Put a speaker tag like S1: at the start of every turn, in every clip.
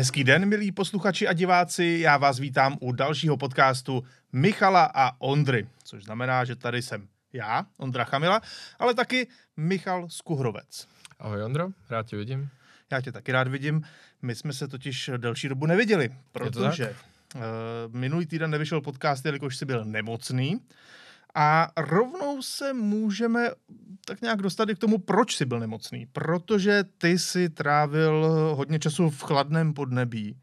S1: Hezký den, milí posluchači a diváci, já vás vítám u dalšího podcastu Michala a Ondry, což znamená, že tady jsem já, Ondra Chamila, ale taky Michal Skuhrovec.
S2: Ahoj Ondro, rád tě vidím.
S1: Já tě taky rád vidím. My jsme se totiž delší dobu neviděli, protože uh, minulý týden nevyšel podcast, jelikož jsi byl nemocný. A rovnou se můžeme tak nějak dostat i k tomu, proč jsi byl nemocný. Protože ty si trávil hodně času v chladném podnebí.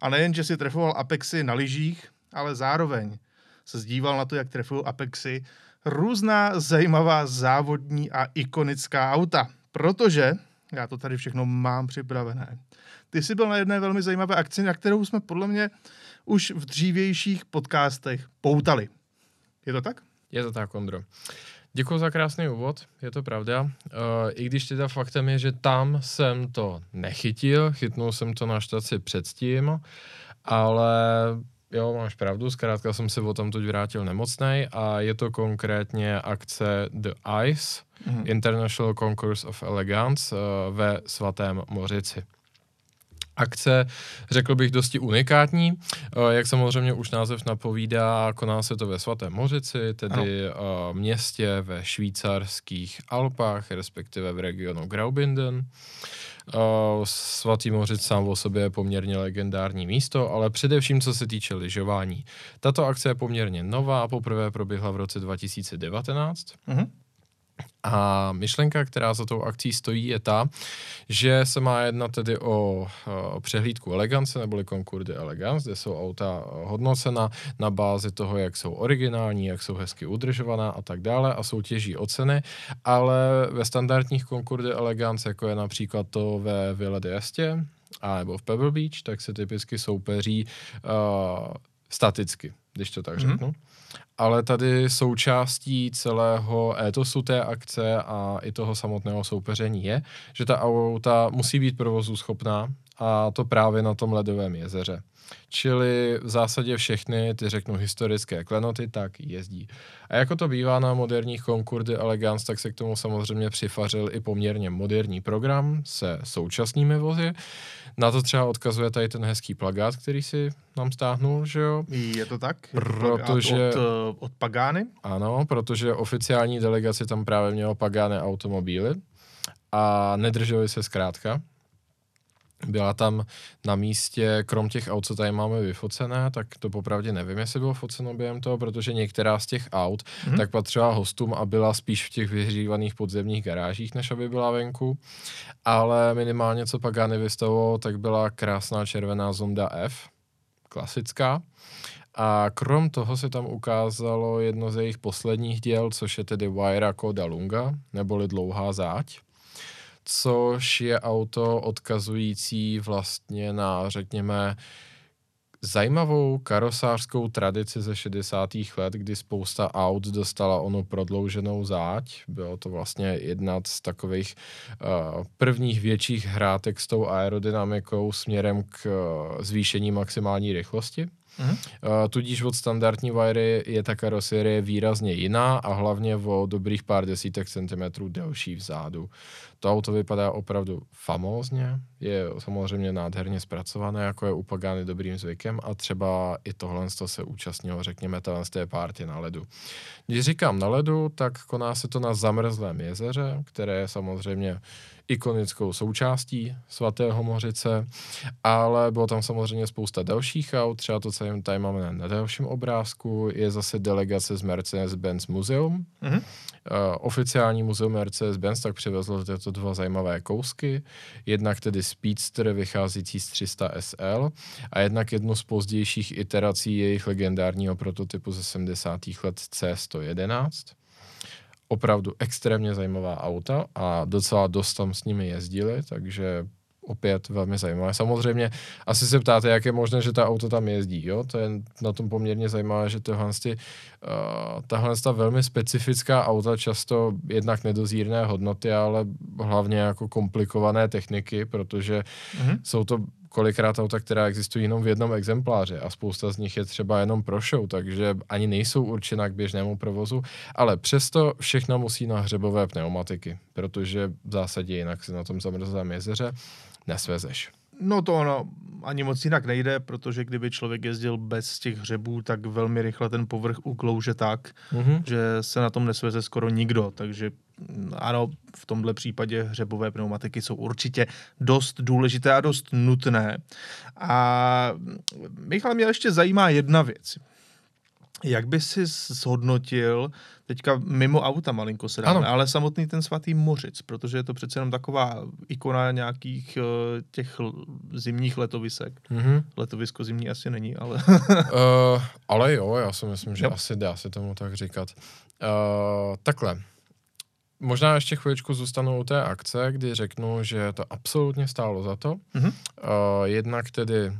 S1: A nejen, že si trefoval Apexy na lyžích, ale zároveň se zdíval na to, jak trefují Apexy různá zajímavá závodní a ikonická auta. Protože, já to tady všechno mám připravené, ty jsi byl na jedné velmi zajímavé akci, na kterou jsme podle mě už v dřívějších podcastech poutali. Je to tak?
S2: Je to tak, Ondro. Děkuji za krásný úvod, je to pravda. Uh, I když teda faktem je, že tam jsem to nechytil, chytnul jsem to na štaci předtím, ale jo, máš pravdu, zkrátka jsem se o tom teď vrátil nemocnej a je to konkrétně akce The Ice, mm-hmm. International Concourse of Elegance uh, ve Svatém Mořici akce, řekl bych, dosti unikátní. Eh, jak samozřejmě už název napovídá, koná se to ve Svatém Mořici, tedy ano. městě ve švýcarských Alpách, respektive v regionu Graubünden. Svatý Mořic sám o sobě je poměrně legendární místo, ale především co se týče lyžování. Tato akce je poměrně nová, poprvé proběhla v roce 2019. Mm-hmm. A myšlenka, která za tou akcí stojí, je ta, že se má jednat tedy o, o přehlídku elegance, neboli Concours de Elegance, kde jsou auta hodnocena na bázi toho, jak jsou originální, jak jsou hezky udržovaná a tak dále a soutěží o ceny, ale ve standardních Concours de Elegance, jako je například to ve Ville d'Este, a nebo v Pebble Beach, tak se typicky soupeří uh, staticky, když to tak mm-hmm. Ale tady součástí celého étosu té akce a i toho samotného soupeření je, že ta auta musí být provozu schopná a to právě na tom ledovém jezeře. Čili v zásadě všechny, ty řeknu historické klenoty, tak jezdí. A jako to bývá na moderních Concours de Elegance, tak se k tomu samozřejmě přifařil i poměrně moderní program se současnými vozy. Na to třeba odkazuje tady ten hezký plagát, který si nám stáhnul, že jo?
S1: Je to tak?
S2: protože,
S1: od, eh, od Pagány?
S2: Ano, protože oficiální delegaci tam právě mělo Pagány automobíly a nedrželi se zkrátka byla tam na místě, krom těch aut, co tady máme vyfocené, tak to popravdě nevím, jestli bylo foceno během toho, protože některá z těch aut mm-hmm. tak patřila hostům a byla spíš v těch vyhřívaných podzemních garážích, než aby byla venku. Ale minimálně, co Pagani vystavoval, tak byla krásná červená Zonda F, klasická. A krom toho se tam ukázalo jedno ze jejich posledních děl, což je tedy Wairako da Lunga, neboli Dlouhá záď což je auto odkazující vlastně na, řekněme, zajímavou karosářskou tradici ze 60. let, kdy spousta aut dostala onu prodlouženou záď. Bylo to vlastně jedna z takových uh, prvních větších hrátek s tou aerodynamikou směrem k uh, zvýšení maximální rychlosti. Uh-huh. Uh, tudíž od standardní wiry je ta karoserie výrazně jiná a hlavně o dobrých pár desítek centimetrů delší vzadu. To auto vypadá opravdu famózně, je samozřejmě nádherně zpracované, jako je u Pagany dobrým zvykem a třeba i tohle se účastnilo, řekněme, z té párty na ledu. Když říkám na ledu, tak koná se to na zamrzlém jezeře, které je samozřejmě ikonickou součástí svatého Mořice, ale bylo tam samozřejmě spousta dalších aut, třeba to, co tady máme na dalším obrázku, je zase delegace z Mercedes-Benz Museum. Mm-hmm. Uh, oficiální muzeum Mercedes-Benz tak přivezlo tyto dva zajímavé kousky, jednak tedy Speedster vycházící z 300 SL a jednak jednu z pozdějších iterací jejich legendárního prototypu ze 70. let C111 opravdu extrémně zajímavá auta a docela dost tam s nimi jezdili, takže opět velmi zajímavé. Samozřejmě asi se ptáte, jak je možné, že ta auto tam jezdí, jo? To je na tom poměrně zajímavé, že tohle, ty, uh, tahle ta velmi specifická auta často jednak nedozírné hodnoty, ale hlavně jako komplikované techniky, protože mm-hmm. jsou to kolikrát auta, která existují jenom v jednom exempláři a spousta z nich je třeba jenom pro show, takže ani nejsou určena k běžnému provozu, ale přesto všechno musí na hřebové pneumatiky, protože v zásadě jinak si na tom zamrzlém jezeře nesvezeš.
S1: No to ono ani moc jinak nejde, protože kdyby člověk jezdil bez těch hřebů, tak velmi rychle ten povrch uklouže tak, mm-hmm. že se na tom nesveze skoro nikdo. Takže mm, ano, v tomhle případě hřebové pneumatiky jsou určitě dost důležité a dost nutné. A Michal, mě ještě zajímá jedna věc. Jak by si zhodnotil, teďka mimo auta malinko se dáme, ano. ale samotný ten svatý Mořic, protože je to přece jenom taková ikona nějakých uh, těch zimních letovisek. Mm-hmm. Letovisko zimní asi není, ale...
S2: uh, ale jo, já si myslím, že jo. asi dá se tomu tak říkat. Uh, takhle. Možná ještě chvíličku zůstanu u té akce, kdy řeknu, že to absolutně stálo za to. Mm-hmm. Uh, jednak tedy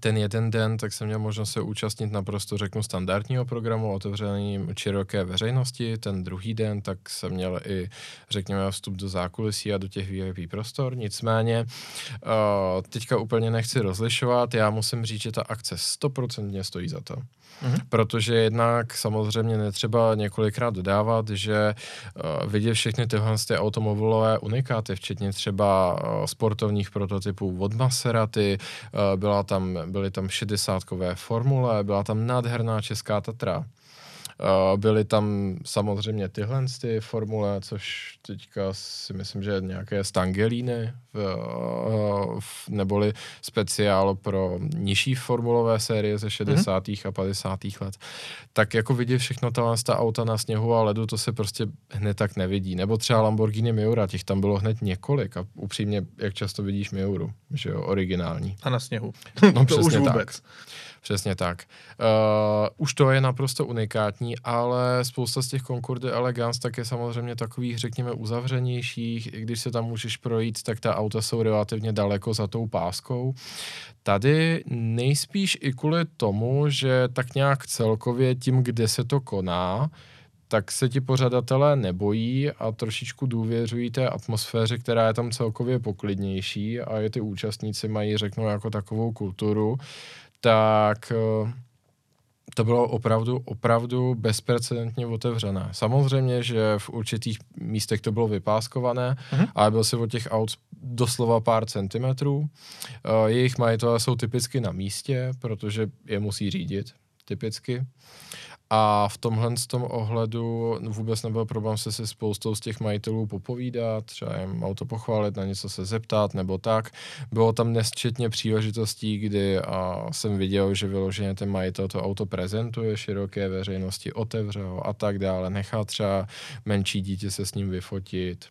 S2: ten jeden den, tak jsem měl možnost se účastnit naprosto, řeknu, standardního programu otevřeným široké veřejnosti. Ten druhý den, tak jsem měl i, řekněme, vstup do zákulisí a do těch VIP prostor. Nicméně, uh, teďka úplně nechci rozlišovat. Já musím říct, že ta akce stoprocentně stojí za to. Mm-hmm. Protože jednak samozřejmě netřeba několikrát dodávat, že uh, vidět všechny tyhle ty automobilové unikáty, včetně třeba uh, sportovních prototypů od Maserati, uh, byla tam, byly tam 60 formule, byla tam nádherná česká Tatra. Uh, byly tam samozřejmě tyhle ty formule, což teďka si myslím, že nějaké stangelíny, v, uh, v, neboli speciál pro nižší formulové série ze 60. Mm-hmm. a 50. let. Tak jako vidět všechno ta, ta auta na sněhu a ledu, to se prostě hned tak nevidí. Nebo třeba Lamborghini Miura, těch tam bylo hned několik a upřímně, jak často vidíš Miuru, že jo, originální.
S1: A na sněhu.
S2: No to už vůbec. Tak. Přesně tak. Uh, už to je naprosto unikátní, ale spousta z těch Concorde Elegance tak je samozřejmě takových, řekněme, uzavřenějších. I když se tam můžeš projít, tak ta auta jsou relativně daleko za tou páskou. Tady nejspíš i kvůli tomu, že tak nějak celkově tím, kde se to koná, tak se ti pořadatelé nebojí a trošičku důvěřují té atmosféře, která je tam celkově poklidnější a je ty účastníci mají, řeknu, jako takovou kulturu, tak eh, to bylo opravdu, opravdu bezprecedentně otevřené. Samozřejmě, že v určitých místech to bylo vypáskované, mm-hmm. ale byl si od těch aut doslova pár centimetrů. Uh, jejich majitelé jsou typicky na místě, protože je musí řídit, typicky. A v tomhle z tom ohledu vůbec nebyl problém se si spoustou z těch majitelů popovídat, třeba jim auto pochválit, na něco se zeptat nebo tak. Bylo tam nesčetně příležitostí, kdy a jsem viděl, že vyloženě ten majitel to auto prezentuje široké veřejnosti, otevře ho a tak dále. Nechá třeba menší dítě se s ním vyfotit.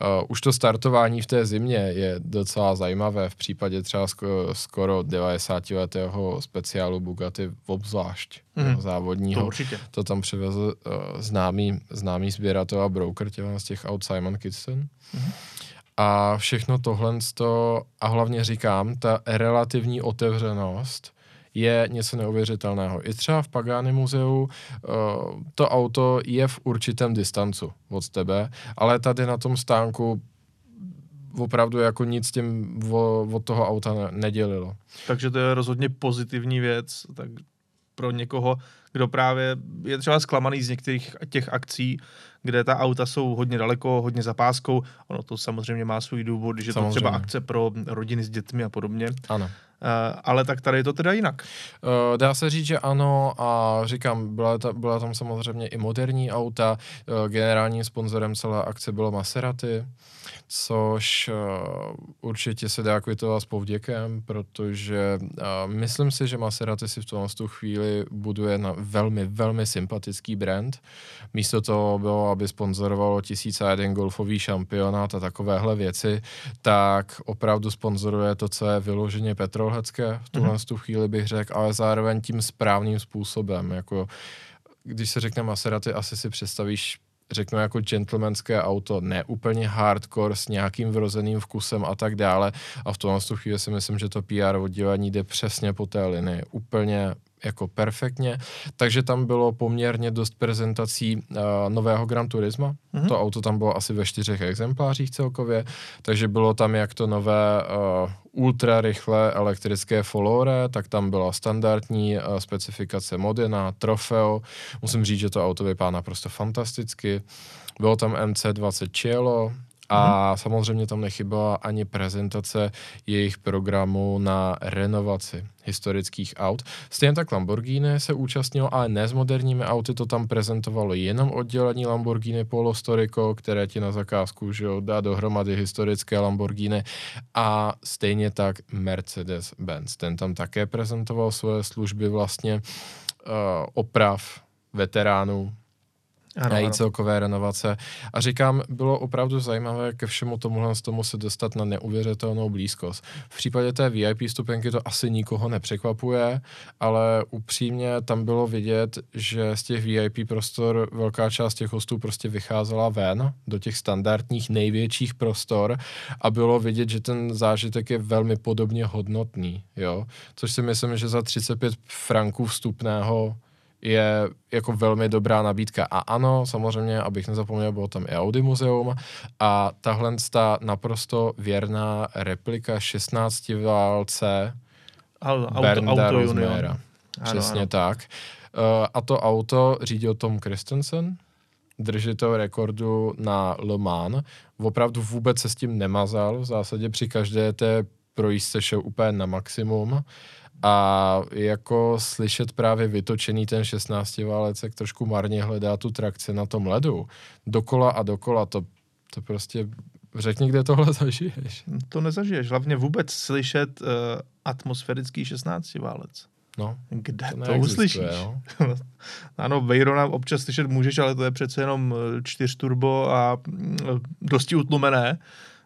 S2: Uh, už to startování v té zimě je docela zajímavé v případě třeba skoro 90 letého speciálu Bugatti obzvlášť mm. závodního.
S1: To určitě.
S2: To tam přivezl uh, známý, známý sběratel a broker těla z těch aut Simon Kidston. Mm. A všechno tohle a hlavně říkám, ta relativní otevřenost je něco neuvěřitelného. I třeba v Pagani muzeu uh, to auto je v určitém distancu od tebe, ale tady na tom stánku opravdu jako nic tím od toho auta nedělilo.
S1: Takže to je rozhodně pozitivní věc, tak pro někoho, kdo právě je třeba zklamaný z některých těch akcí, kde ta auta jsou hodně daleko, hodně za páskou. Ono to samozřejmě má svůj důvod, že samozřejmě. to třeba akce pro rodiny s dětmi a podobně.
S2: Ano.
S1: Uh, ale tak tady je to teda jinak.
S2: Uh, dá se říct, že ano a říkám, byla, ta, byla tam samozřejmě i moderní auta. Uh, generálním sponzorem celé akce bylo Maserati což určitě se dá kvitovat s povděkem, protože myslím si, že Maserati si v tom tu chvíli buduje na velmi, velmi sympatický brand. Místo toho bylo, aby sponzorovalo tisíce jeden golfový šampionát a takovéhle věci, tak opravdu sponzoruje to, co je vyloženě petrolhecké v tuhle mm-hmm. tu chvíli bych řekl, ale zároveň tím správným způsobem, jako když se řekne Maserati, asi si představíš řeknu jako gentlemanské auto, ne úplně hardcore s nějakým vrozeným vkusem a tak dále. A v tomhle chvíli si myslím, že to PR oddělení jde přesně po té linii. Úplně jako perfektně, takže tam bylo poměrně dost prezentací uh, nového Gran Turisma. Mm-hmm. To auto tam bylo asi ve čtyřech exemplářích celkově, takže bylo tam jak to nové uh, ultra rychlé elektrické Folore, tak tam byla standardní uh, specifikace Modena, Trofeo. Musím říct, že to auto vypadá naprosto fantasticky. Bylo tam MC20 Cielo, A hmm. samozřejmě tam nechyběla ani prezentace jejich programu na renovaci historických aut. Stejně tak Lamborghini se účastnilo, ale ne s moderními auty, to tam prezentovalo jenom oddělení Lamborghini Polo Storico, které ti na zakázku že jo, dá dohromady historické Lamborghini a stejně tak Mercedes-Benz. Ten tam také prezentoval svoje služby vlastně uh, oprav veteránů ano, a i celkové renovace. A říkám, bylo opravdu zajímavé ke všemu tomuhle z tomu se dostat na neuvěřitelnou blízkost. V případě té VIP stupenky to asi nikoho nepřekvapuje, ale upřímně tam bylo vidět, že z těch VIP prostor velká část těch hostů prostě vycházela ven do těch standardních největších prostor a bylo vidět, že ten zážitek je velmi podobně hodnotný, jo. Což si myslím, že za 35 franků vstupného je jako velmi dobrá nabídka. A ano, samozřejmě, abych nezapomněl, bylo tam i Audi muzeum a tahle ta naprosto věrná replika 16 válce Bernda auto, Rozmera. Přesně ano. tak. Uh, a to auto řídil Tom Christensen, držitel rekordu na Le Mans. Opravdu vůbec se s tím nemazal, v zásadě při každé té projízdce šel úplně na maximum a jako slyšet právě vytočený ten 16 válec, jak trošku marně hledá tu trakci na tom ledu, dokola a dokola, to, to prostě Řekni, kde tohle zažiješ.
S1: To nezažiješ. Hlavně vůbec slyšet uh, atmosférický 16 válec.
S2: No,
S1: Kde to, to uslyšíš? No? ano, Veyrona občas slyšet můžeš, ale to je přece jenom eh, čtyř turbo a mm, dosti utlumené.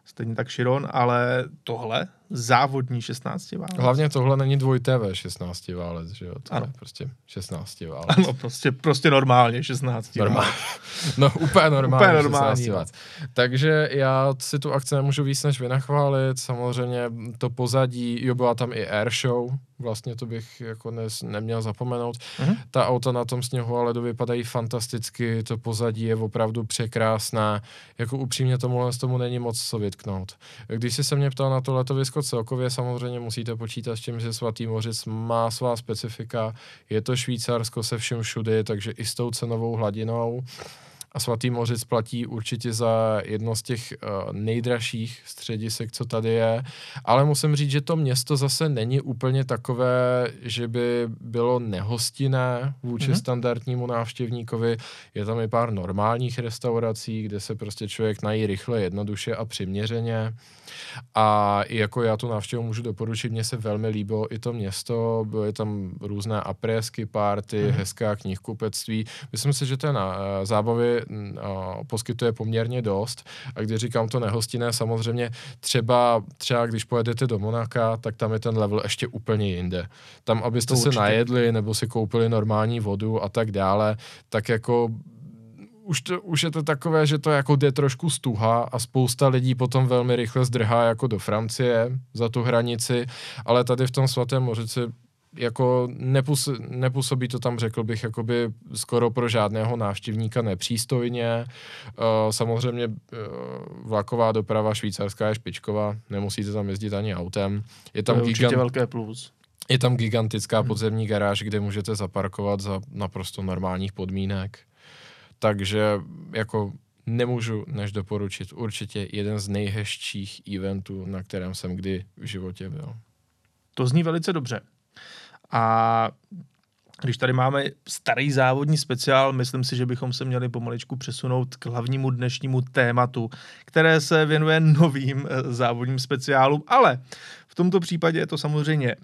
S1: Stejně tak Chiron, ale tohle závodní 16 válec.
S2: Hlavně tohle není dvoj TV 16 válec, že jo? To ano. je prostě 16 válec.
S1: Ano, prostě, prostě normálně 16
S2: Normál. válec. No úplně normálně, úplně normální 16 válec. Takže já si tu akci nemůžu víc než vynachválit, samozřejmě to pozadí, jo, byla tam i air show, vlastně to bych jako nes, neměl zapomenout. Uh-huh. Ta auta na tom sněhu ale vypadají fantasticky, to pozadí je opravdu překrásné, jako upřímně tomu z tomu není moc co vytknout. Když jsi se mě ptal na to letovisko celkově, samozřejmě musíte počítat s tím, že svatý Mořic má svá specifika, je to Švýcarsko se všem všudy, takže i s tou cenovou hladinou a Svatý Mořic platí určitě za jedno z těch uh, nejdražších středisek, co tady je, ale musím říct, že to město zase není úplně takové, že by bylo nehostinné vůči mm-hmm. standardnímu návštěvníkovi. Je tam i pár normálních restaurací, kde se prostě člověk nají rychle, jednoduše a přiměřeně. A i jako já tu návštěvu můžu doporučit, mně se velmi líbilo i to město, byly tam různé aprésky, párty, mm-hmm. hezká knihkupectví. Myslím si, že ten uh, zábavy poskytuje poměrně dost. A když říkám to nehostinné, samozřejmě třeba, třeba když pojedete do Monaka, tak tam je ten level ještě úplně jinde. Tam, abyste to se určitě. najedli nebo si koupili normální vodu a tak dále, tak jako už, to, už je to takové, že to jako jde trošku stuha a spousta lidí potom velmi rychle zdrhá jako do Francie za tu hranici, ale tady v tom svatém mořici jako nepus, nepůsobí to tam, řekl bych, jakoby skoro pro žádného návštěvníka nepřístojně. Uh, samozřejmě uh, vlaková doprava švýcarská je špičková, nemusíte tam jezdit ani autem.
S1: Je tam to je gigant... velké plus.
S2: Je tam gigantická hmm. podzemní garáž, kde můžete zaparkovat za naprosto normálních podmínek. Takže jako nemůžu než doporučit určitě jeden z nejhezčích eventů, na kterém jsem kdy v životě byl.
S1: To zní velice dobře. A když tady máme starý závodní speciál, myslím si, že bychom se měli pomaličku přesunout k hlavnímu dnešnímu tématu, které se věnuje novým eh, závodním speciálům, ale v tomto případě je to samozřejmě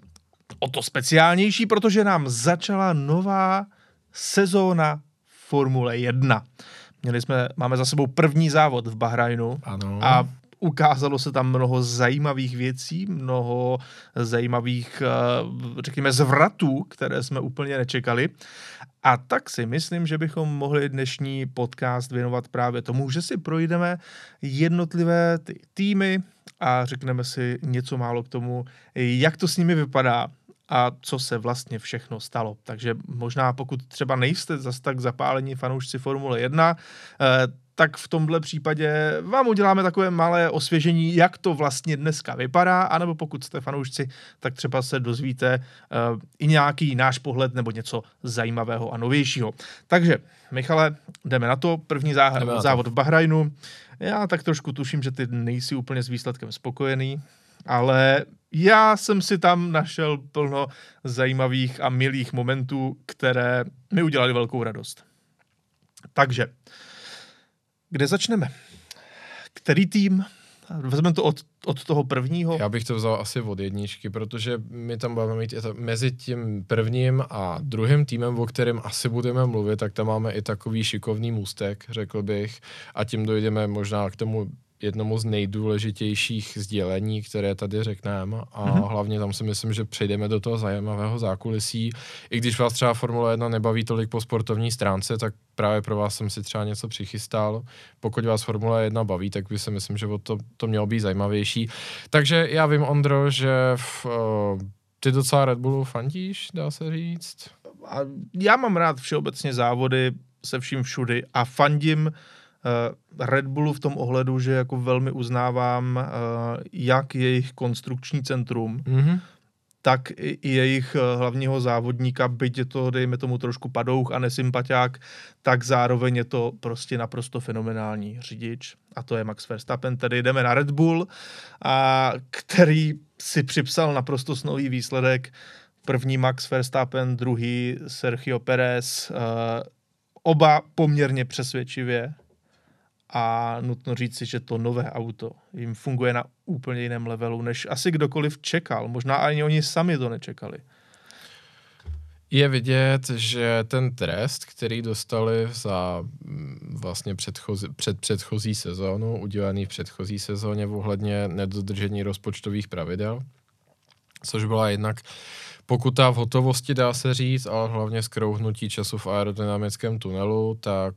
S1: o to speciálnější, protože nám začala nová sezóna Formule 1. Měli jsme, máme za sebou první závod v Bahrajnu
S2: ano.
S1: a ukázalo se tam mnoho zajímavých věcí, mnoho zajímavých, eh, řekněme, zvratů, které jsme úplně nečekali. A tak si myslím, že bychom mohli dnešní podcast věnovat právě tomu, že si projdeme jednotlivé ty týmy a řekneme si něco málo k tomu, jak to s nimi vypadá, a co se vlastně všechno stalo. Takže možná pokud třeba nejste zas tak zapálení fanoušci Formule 1, eh, tak v tomhle případě vám uděláme takové malé osvěžení, jak to vlastně dneska vypadá, anebo pokud jste fanoušci, tak třeba se dozvíte uh, i nějaký náš pohled nebo něco zajímavého a novějšího. Takže, Michale, jdeme na to. První zá- jdeme závod to. v Bahrajnu. Já tak trošku tuším, že ty nejsi úplně s výsledkem spokojený, ale já jsem si tam našel plno zajímavých a milých momentů, které mi udělali velkou radost. Takže, kde začneme? Který tým? Vezmeme to od, od toho prvního.
S2: Já bych to vzal asi od jedničky, protože my tam budeme mít mezi tím prvním a druhým týmem, o kterém asi budeme mluvit, tak tam máme i takový šikovný můstek, řekl bych, a tím dojdeme možná k tomu jednomu z nejdůležitějších sdělení, které tady řekneme a mm-hmm. hlavně tam si myslím, že přejdeme do toho zajímavého zákulisí. I když vás třeba Formule 1 nebaví tolik po sportovní stránce, tak právě pro vás jsem si třeba něco přichystal. Pokud vás Formule 1 baví, tak by si myslím, že to, to mělo být zajímavější. Takže já vím, Ondro, že v, uh, ty docela Red Bullu fandíš, dá se říct?
S1: A já mám rád všeobecně závody se vším všudy a fandím Eh, Red Bullu v tom ohledu, že jako velmi uznávám eh, jak jejich konstrukční centrum, mm-hmm. tak i jejich eh, hlavního závodníka, byť je to, dejme tomu, trošku padouch a nesympatiák, tak zároveň je to prostě naprosto fenomenální řidič a to je Max Verstappen. Tedy jdeme na Red Bull, a který si připsal naprosto snový výsledek. První Max Verstappen, druhý Sergio Perez, oba poměrně přesvědčivě a nutno říci, že to nové auto jim funguje na úplně jiném levelu, než asi kdokoliv čekal. Možná ani oni sami to nečekali.
S2: Je vidět, že ten trest, který dostali za mm, vlastně předchozí, před předchozí sezónu, udělaný v předchozí sezóně ohledně nedodržení rozpočtových pravidel, což byla jednak pokuta v hotovosti, dá se říct, ale hlavně skrouhnutí času v aerodynamickém tunelu, tak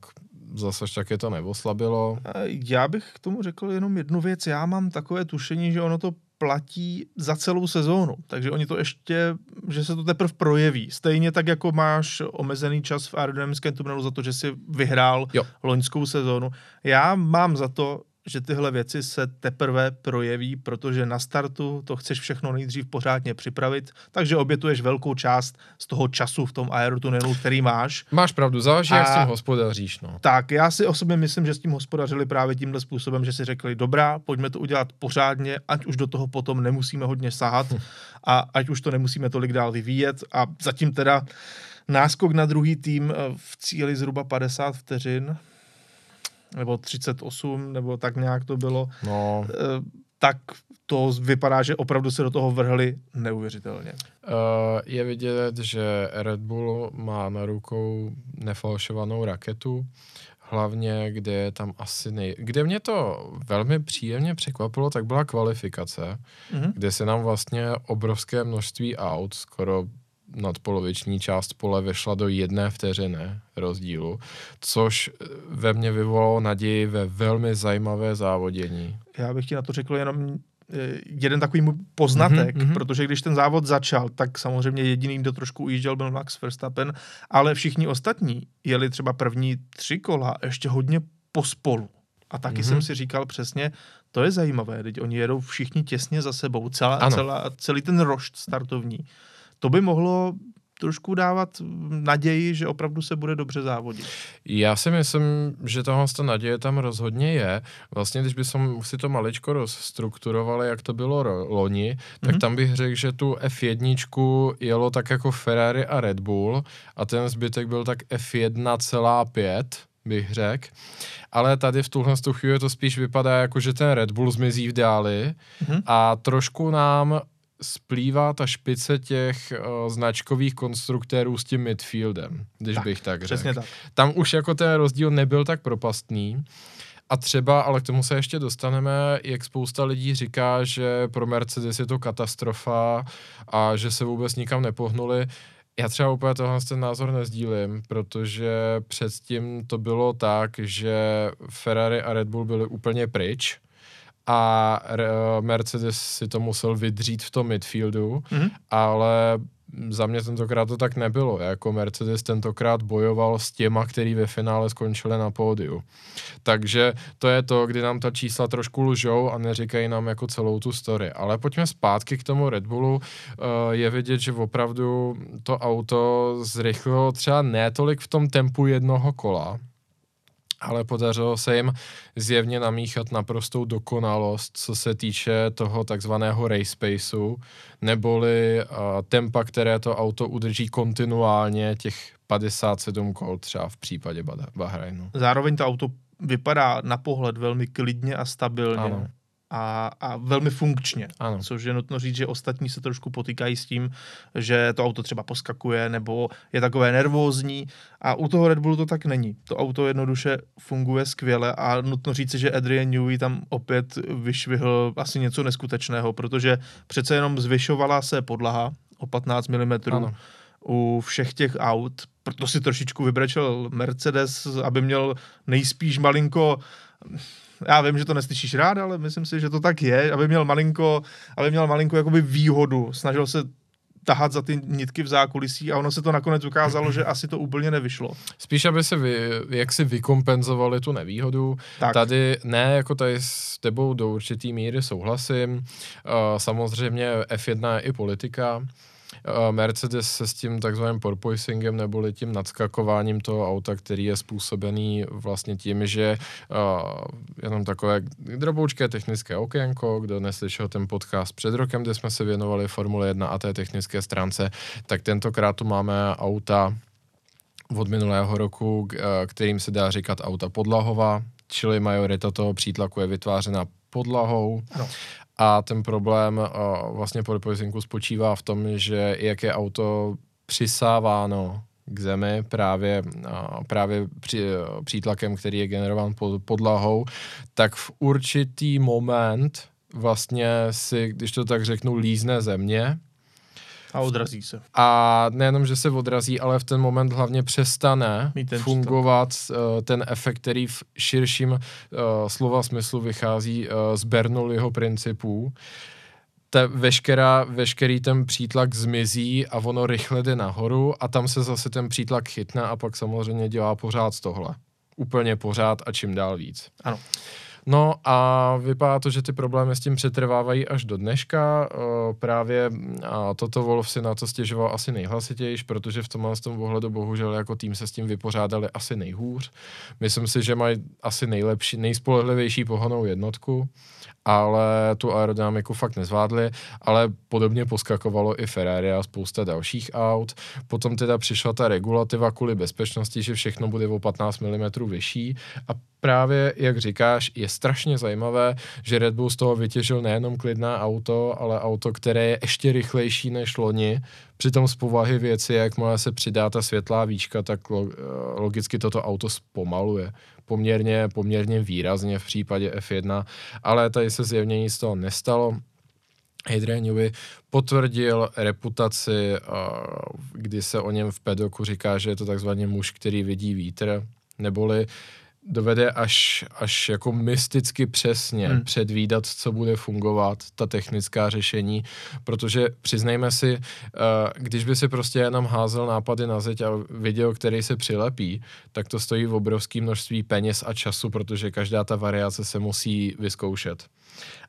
S2: zase taky to neoslabilo.
S1: Já bych k tomu řekl jenom jednu věc. Já mám takové tušení, že ono to platí za celou sezónu, takže oni to ještě, že se to teprve projeví. Stejně tak, jako máš omezený čas v aerodynamickém tunelu za to, že si vyhrál jo. loňskou sezónu. Já mám za to, že tyhle věci se teprve projeví, protože na startu to chceš všechno nejdřív pořádně připravit, takže obětuješ velkou část z toho času v tom aerotunelu, který máš.
S2: Máš pravdu, záleží, jak s tím hospodaříš. No.
S1: Tak, já si osobně myslím, že s tím hospodařili právě tímhle způsobem, že si řekli, dobrá, pojďme to udělat pořádně, ať už do toho potom nemusíme hodně sahat hm. a ať už to nemusíme tolik dál vyvíjet a zatím teda náskok na druhý tým eh, v cíli zhruba 50 vteřin, nebo 38, nebo tak nějak to bylo, no. Eh, tak to vypadá, že opravdu se do toho vrhli neuvěřitelně. Uh,
S2: je vidět, že Red Bull má na rukou nefalšovanou raketu, hlavně kde je tam asi nej... Kde mě to velmi příjemně překvapilo, tak byla kvalifikace, mm-hmm. kde se nám vlastně obrovské množství aut, skoro nadpoloviční část pole vešla do jedné vteřiny rozdílu, což ve mně vyvolalo naději ve velmi zajímavé závodění.
S1: Já bych ti na to řekl jenom eh, jeden takový můj poznatek, mm-hmm. protože když ten závod začal, tak samozřejmě jediný, kdo trošku ujížděl, byl Max Verstappen, ale všichni ostatní jeli třeba první tři kola ještě hodně pospolu. A taky mm-hmm. jsem si říkal přesně, to je zajímavé, teď oni jedou všichni těsně za sebou, celá, celá, celý ten rošt startovní to by mohlo trošku dávat naději, že opravdu se bude dobře závodit.
S2: Já si myslím, že tohle ta naděje tam rozhodně je. Vlastně, když bychom si to maličko rozstrukturovali, jak to bylo ro- loni, tak mm-hmm. tam bych řekl, že tu F1 jelo tak jako Ferrari a Red Bull a ten zbytek byl tak F1,5 bych řekl. Ale tady v tuhle chvíli to spíš vypadá jako, že ten Red Bull zmizí v dáli mm-hmm. a trošku nám splývá ta špice těch uh, značkových konstruktérů s tím midfieldem, když tak, bych tak řekl. Tak. Tam už jako ten rozdíl nebyl tak propastný. A třeba, ale k tomu se ještě dostaneme, jak spousta lidí říká, že pro Mercedes je to katastrofa a že se vůbec nikam nepohnuli. Já třeba úplně tohle ten názor nezdílím, protože předtím to bylo tak, že Ferrari a Red Bull byly úplně pryč a Mercedes si to musel vydřít v tom midfieldu, mm-hmm. ale za mě tentokrát to tak nebylo. Jako Mercedes tentokrát bojoval s těma, který ve finále skončili na pódiu. Takže to je to, kdy nám ta čísla trošku lžou a neříkají nám jako celou tu story. Ale pojďme zpátky k tomu Red Bullu. Eh, je vidět, že opravdu to auto zrychlilo třeba ne tolik v tom tempu jednoho kola, ale podařilo se jim zjevně namíchat naprostou dokonalost, co se týče toho takzvaného race spaceu, neboli uh, tempa, které to auto udrží kontinuálně, těch 57 kol třeba v případě Bahrajnu.
S1: Zároveň to auto vypadá na pohled velmi klidně a stabilně. Ano a, a velmi funkčně. Ano. Což je nutno říct, že ostatní se trošku potýkají s tím, že to auto třeba poskakuje nebo je takové nervózní a u toho Red Bullu to tak není. To auto jednoduše funguje skvěle a nutno říct, že Adrian Newey tam opět vyšvihl asi něco neskutečného, protože přece jenom zvyšovala se podlaha o 15 mm ano. u všech těch aut, proto si trošičku vybrečel Mercedes, aby měl nejspíš malinko já vím, že to neslyšíš rád, ale myslím si, že to tak je, aby měl malinko, aby měl malinko jakoby výhodu. Snažil se tahat za ty nitky v zákulisí a ono se to nakonec ukázalo, že asi to úplně nevyšlo.
S2: Spíš, aby se vy, jak si vykompenzovali tu nevýhodu. Tak. Tady ne, jako tady s tebou do určitý míry souhlasím. Uh, samozřejmě F1 je i politika. Mercedes se s tím takzvaným porpoisingem neboli tím nadskakováním toho auta, který je způsobený vlastně tím, že uh, jenom takové droboučké technické okénko, kdo neslyšel ten podcast před rokem, kde jsme se věnovali Formule 1 a té technické stránce, tak tentokrát tu máme auta od minulého roku, kterým se dá říkat auta podlahová, čili majorita toho přítlaku je vytvářena podlahou. Ano. A ten problém uh, vlastně porpoisingu spočívá v tom, že jak je auto přisáváno k zemi právě, uh, právě při, uh, přítlakem, který je generován pod, podlahou, tak v určitý moment vlastně si, když to tak řeknu, lízne země
S1: a odrazí se.
S2: A nejenom, že se odrazí, ale v ten moment hlavně přestane ten fungovat uh, ten efekt, který v širším uh, slova smyslu vychází uh, z Bernoulliho principů. Ta veškerá, veškerý ten přítlak zmizí a ono rychle jde nahoru a tam se zase ten přítlak chytne a pak samozřejmě dělá pořád tohle. Úplně pořád a čím dál víc.
S1: Ano.
S2: No a vypadá to, že ty problémy s tím přetrvávají až do dneška. Právě a toto Wolf si na to stěžoval asi nejhlasitější, protože v tomhle tom ohledu bohužel jako tým se s tím vypořádali asi nejhůř. Myslím si, že mají asi nejlepší, nejspolehlivější pohonou jednotku ale tu aerodynamiku fakt nezvládli, ale podobně poskakovalo i Ferrari a spousta dalších aut. Potom teda přišla ta regulativa kvůli bezpečnosti, že všechno bude o 15 mm vyšší a právě, jak říkáš, je strašně zajímavé, že Red Bull z toho vytěžil nejenom klidné auto, ale auto, které je ještě rychlejší než loni, Přitom z povahy věci, jakmile se přidá ta světlá výčka, tak logicky toto auto zpomaluje poměrně, poměrně výrazně v případě F1, ale tady se zjevně nic z toho nestalo. Adrian Newey potvrdil reputaci, kdy se o něm v pedoku říká, že je to takzvaný muž, který vidí vítr, neboli dovede až, až jako mysticky přesně hmm. předvídat, co bude fungovat, ta technická řešení, protože přiznejme si, uh, když by si prostě jenom házel nápady na zeď a viděl, který se přilepí, tak to stojí v obrovském množství peněz a času, protože každá ta variace se musí vyzkoušet.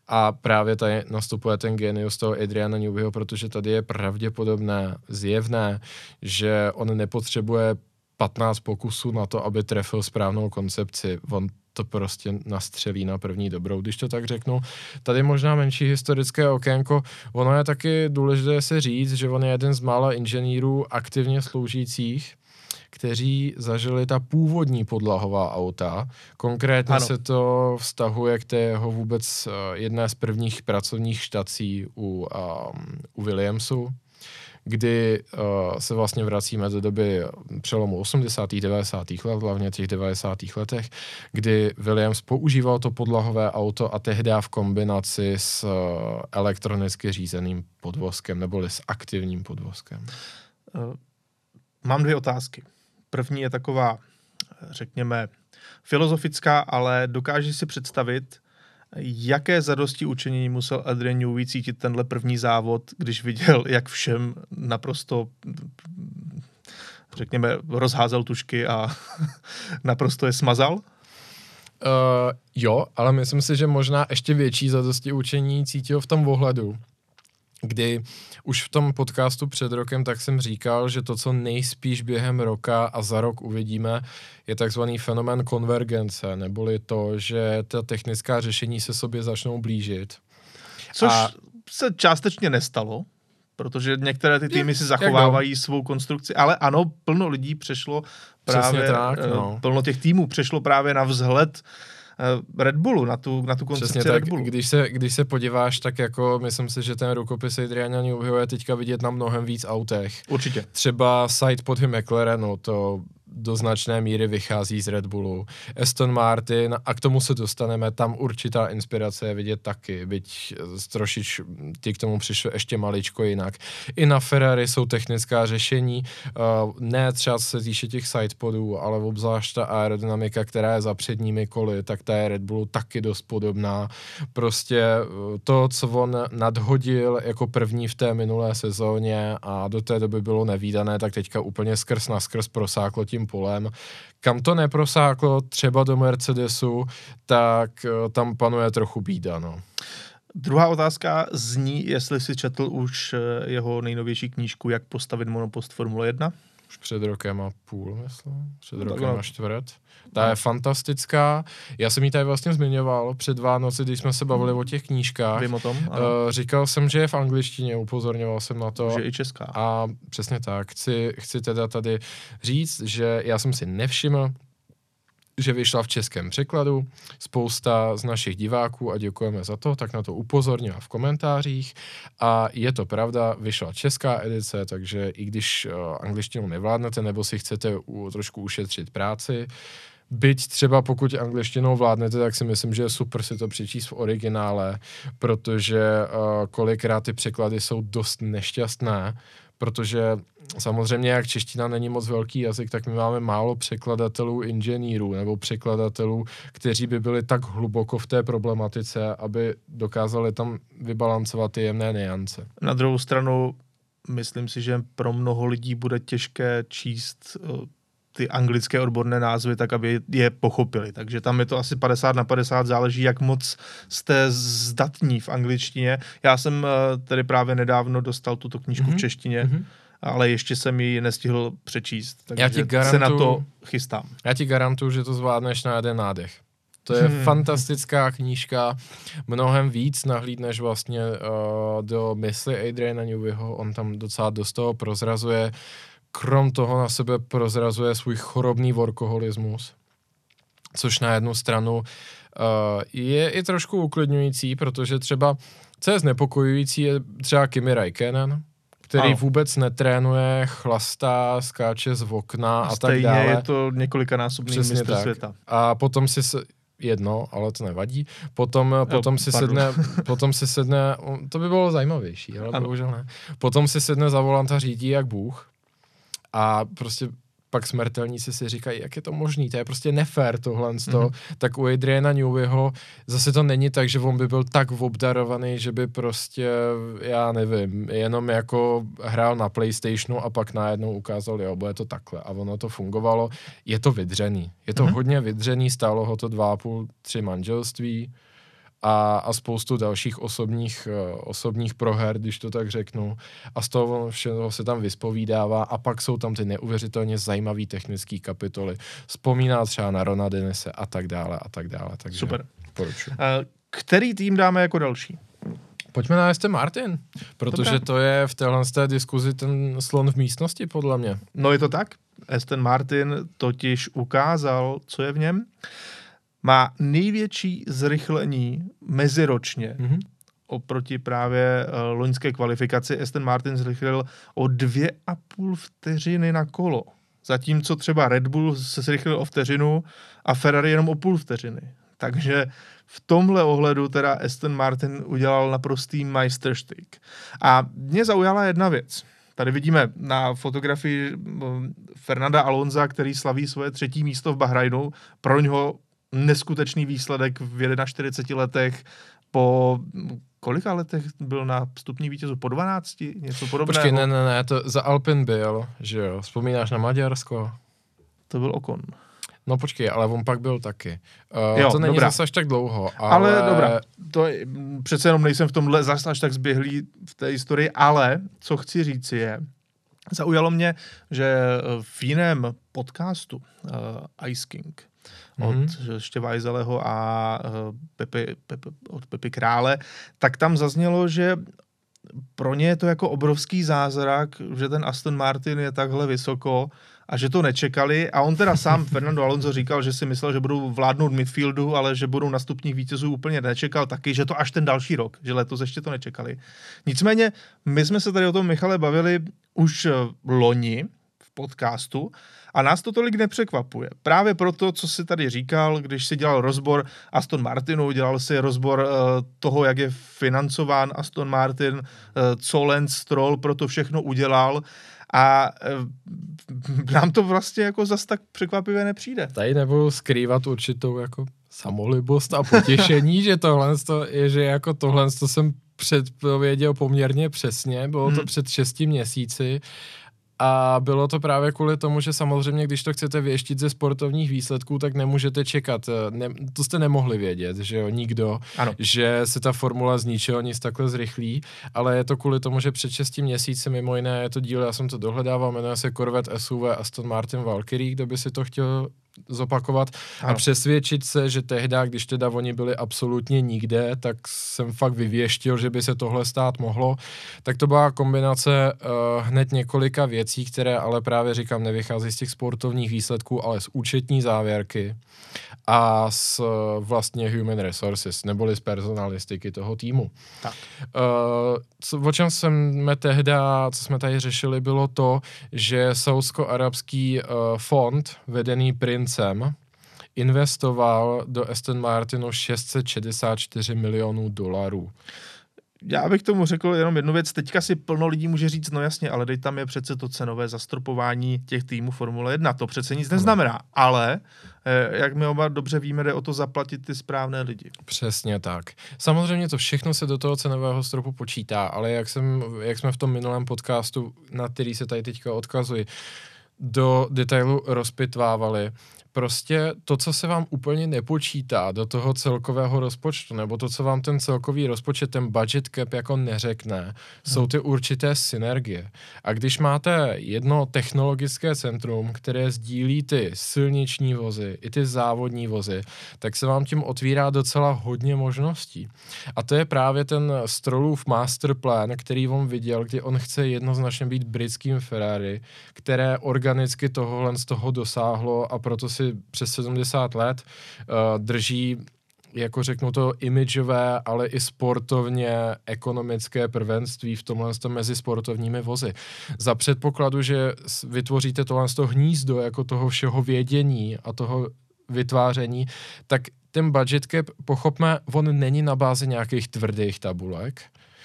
S2: A právě tady nastupuje ten genius toho Adriana Newbyho, protože tady je pravděpodobné, zjevné, že on nepotřebuje 15 pokusů na to, aby trefil správnou koncepci. On to prostě nastřelí na první dobrou, když to tak řeknu. Tady možná menší historické okénko. Ono je taky důležité se říct, že on je jeden z mála inženýrů aktivně sloužících, kteří zažili ta původní podlahová auta. Konkrétně ano. se to vztahuje k té jeho vůbec uh, jedné z prvních pracovních štací u, um, u Williamsu, kdy uh, se vlastně vracíme do doby přelomu 80. 90. let, hlavně těch 90. letech, kdy Williams používal to podlahové auto a tehdy v kombinaci s uh, elektronicky řízeným podvozkem neboli s aktivním podvozkem. Uh,
S1: mám dvě otázky. První je taková, řekněme, filozofická, ale dokážeš si představit, Jaké zadosti učení musel Adrian Newey cítit tenhle první závod, když viděl, jak všem naprosto řekněme, rozházel tušky a naprosto je smazal? Uh,
S2: jo, ale myslím si, že možná ještě větší zadosti učení cítil v tom ohledu, kdy už v tom podcastu před rokem tak jsem říkal, že to, co nejspíš během roka a za rok uvidíme, je takzvaný fenomén konvergence, neboli to, že ta technická řešení se sobě začnou blížit.
S1: Což a... se částečně nestalo, protože některé ty týmy si zachovávají svou konstrukci, ale ano, plno lidí přešlo právě, tak, eh, no. plno těch týmů přešlo právě na vzhled eh, Red Bullu, na tu, na tu koncepci Přesně Red tak, Bullu.
S2: Když se, když se podíváš, tak jako myslím si, že ten rukopis Adriana Neweyho je teďka vidět na mnohem víc autech.
S1: Určitě.
S2: Třeba site pod McLarenu, to do značné míry vychází z Red Bullu. Aston Martin, a k tomu se dostaneme, tam určitá inspirace je vidět taky, byť trošič ti k tomu přišlo ještě maličko jinak. I na Ferrari jsou technická řešení, uh, ne třeba se týče těch sidepodů, ale obzvlášť ta aerodynamika, která je za předními koly, tak ta je Red Bullu taky dost podobná. Prostě uh, to, co on nadhodil jako první v té minulé sezóně a do té doby bylo nevýdané, tak teďka úplně skrz na skrz prosáklo tím polem. Kam to neprosáklo třeba do Mercedesu, tak eh, tam panuje trochu bída. No.
S1: Druhá otázka zní, jestli si četl už eh, jeho nejnovější knížku Jak postavit monopost Formule 1?
S2: Už před rokem a půl, myslím. Před no, rokem a čtvrt. Ta no. je fantastická. Já jsem ji tady vlastně zmiňoval před Vánoci, když jsme se bavili o těch knížkách.
S1: Vím o tom.
S2: Ano. Uh, říkal jsem, že je v angličtině, upozorňoval jsem na to.
S1: Že i česká.
S2: A přesně tak. Chci, chci teda tady říct, že já jsem si nevšiml, že vyšla v českém překladu. Spousta z našich diváků, a děkujeme za to, tak na to upozornila v komentářích. A je to pravda, vyšla česká edice, takže i když uh, angličtinu nevládnete, nebo si chcete u, trošku ušetřit práci, Byť třeba pokud angličtinou vládnete, tak si myslím, že je super si to přečíst v originále, protože uh, kolikrát ty překlady jsou dost nešťastné, protože samozřejmě jak čeština není moc velký jazyk, tak my máme málo překladatelů inženýrů nebo překladatelů, kteří by byli tak hluboko v té problematice, aby dokázali tam vybalancovat ty jemné niance.
S1: Na druhou stranu myslím si, že pro mnoho lidí bude těžké číst eh, ty anglické odborné názvy, tak aby je pochopili. Takže tam je to asi 50 na 50, záleží, jak moc jste zdatní v angličtině. Já jsem eh, tedy právě nedávno dostal tuto knížku mm-hmm. v mhm. češtině, mm-hmm. ale ještě jsem ji nestihl přečíst, takže já ti garantu, se na to chystám.
S2: Já ti garantuju, že to zvládneš na jeden nádech. To je hmm. fantastická knížka, mnohem víc nahlídneš vlastně uh, do mysli Adriana Neweyho, on tam docela dost toho prozrazuje krom toho na sebe prozrazuje svůj chorobný workoholismus, což na jednu stranu uh, je i trošku uklidňující, protože třeba, co je znepokojující, je třeba Kimi Raikkonen, který ano. vůbec netrénuje, chlastá, skáče z okna a, a tak dále.
S1: je to několikanásobný mistr tak. světa.
S2: A potom si se, jedno, ale to nevadí. Potom, jo, potom si pardon. sedne, potom si sedne, to by bylo zajímavější, ale ano. bohužel ne. Potom si sedne za volant a řídí jak bůh a prostě pak smrtelníci si říkají, jak je to možný, to je prostě nefér tohle, mm-hmm. tak u Adriana Neweyho zase to není tak, že on by byl tak obdarovaný, že by prostě, já nevím, jenom jako hrál na Playstationu a pak najednou ukázal, jo, bude to takhle a ono to fungovalo. Je to vydřený, je to mm-hmm. hodně vydřený, stálo ho to dva a půl, tři manželství, a, a spoustu dalších osobních, uh, osobních proher, když to tak řeknu. A z toho všeho se tam vyspovídává a pak jsou tam ty neuvěřitelně zajímavé technické kapitoly. Vzpomíná třeba na Rona Denise a tak dále a tak dále. Takže
S1: Super. Poručuji. Uh, který tým dáme jako další?
S2: Pojďme na Aston Martin, protože to je v téhle té diskuzi ten slon v místnosti, podle mě.
S1: No je to tak. Aston Martin totiž ukázal, co je v něm má největší zrychlení meziročně mm-hmm. oproti právě uh, loňské kvalifikaci. Aston Martin zrychlil o dvě a půl vteřiny na kolo. Zatímco třeba Red Bull se zrychlil o vteřinu a Ferrari jenom o půl vteřiny. Takže v tomhle ohledu teda Aston Martin udělal naprostý majsterštyk. A mě zaujala jedna věc. Tady vidíme na fotografii Fernanda Alonza, který slaví svoje třetí místo v Bahrajnu. Pro něho neskutečný výsledek v 41 letech po kolika letech byl na stupní vítězu? Po 12? Něco podobného?
S2: Počkej, ne, ne, ne, to za Alpin byl, že jo? Vzpomínáš na Maďarsko?
S1: To byl Okon.
S2: No počkej, ale on pak byl taky. Uh, jo, to není dobrá. zase až tak dlouho. Ale,
S1: ale dobrá, to je, přece jenom nejsem v tomhle zase až tak zběhlý v té historii, ale co chci říct je, zaujalo mě, že v jiném podcastu uh, Ice King od mm-hmm. Štěvajzeleho a uh, Pepe, Pepe, od Pepi Krále, tak tam zaznělo, že pro ně je to jako obrovský zázrak, že ten Aston Martin je takhle vysoko a že to nečekali. A on teda sám, Fernando Alonso, říkal, že si myslel, že budou vládnout midfieldu, ale že budou na stupních vítězů úplně nečekal taky, že to až ten další rok, že letos ještě to nečekali. Nicméně, my jsme se tady o tom, Michale, bavili už eh, loni v podcastu a nás to tolik nepřekvapuje. Právě proto, co si tady říkal, když si dělal rozbor Aston Martinu, dělal si rozbor uh, toho, jak je financován Aston Martin, uh, co Lance Stroll pro to všechno udělal a uh, nám to vlastně jako zas tak překvapivé nepřijde.
S2: Tady nebudu skrývat určitou jako samolibost a potěšení, že tohle je, že jako tohle jsem předpověděl poměrně přesně, bylo to hmm. před šesti měsíci a bylo to právě kvůli tomu, že samozřejmě, když to chcete věštit ze sportovních výsledků, tak nemůžete čekat. Ne, to jste nemohli vědět, že jo, nikdo, ano. že se ta formula z ničeho nic takhle zrychlí, ale je to kvůli tomu, že před 6 měsíci mimo jiné je to díl, já jsem to dohledával, jmenuje se Corvette SUV Aston Martin Valkyrie, kdo by si to chtěl zopakovat ano. a přesvědčit se, že tehdy, když teda oni byli absolutně nikde, tak jsem fakt vyvěštil, že by se tohle stát mohlo. Tak to byla kombinace uh, hned několika věcí, které ale právě říkám, nevychází z těch sportovních výsledků, ale z účetní závěrky a z uh, vlastně human resources, neboli z personalistiky toho týmu. Tak. Uh, co, o čem jsme tehdy, co jsme tady řešili, bylo to, že saudsko-arabský uh, fond vedený princem investoval do Aston Martinu 664 milionů dolarů
S1: já bych tomu řekl jenom jednu věc. Teďka si plno lidí může říct, no jasně, ale dej tam je přece to cenové zastropování těch týmů Formule 1. To přece nic neznamená. Ale, eh, jak my oba dobře víme, jde o to zaplatit ty správné lidi.
S2: Přesně tak. Samozřejmě to všechno se do toho cenového stropu počítá, ale jak, jsem, jak jsme v tom minulém podcastu, na který se tady teďka odkazuji, do detailu rozpitvávali, prostě to, co se vám úplně nepočítá do toho celkového rozpočtu, nebo to, co vám ten celkový rozpočet, ten budget cap jako neřekne, hmm. jsou ty určité synergie. A když máte jedno technologické centrum, které sdílí ty silniční vozy, i ty závodní vozy, tak se vám tím otvírá docela hodně možností. A to je právě ten Strollův masterplan, který on viděl, kdy on chce jednoznačně být britským Ferrari, které organicky tohohle z toho dosáhlo a proto si přes 70 let uh, drží jako řeknu to, imidžové, ale i sportovně ekonomické prvenství v tomhle mezi sportovními vozy. Za předpokladu, že vytvoříte tohle to hnízdo jako toho všeho vědění a toho vytváření, tak ten budget cap, pochopme, on není na bázi nějakých tvrdých tabulek.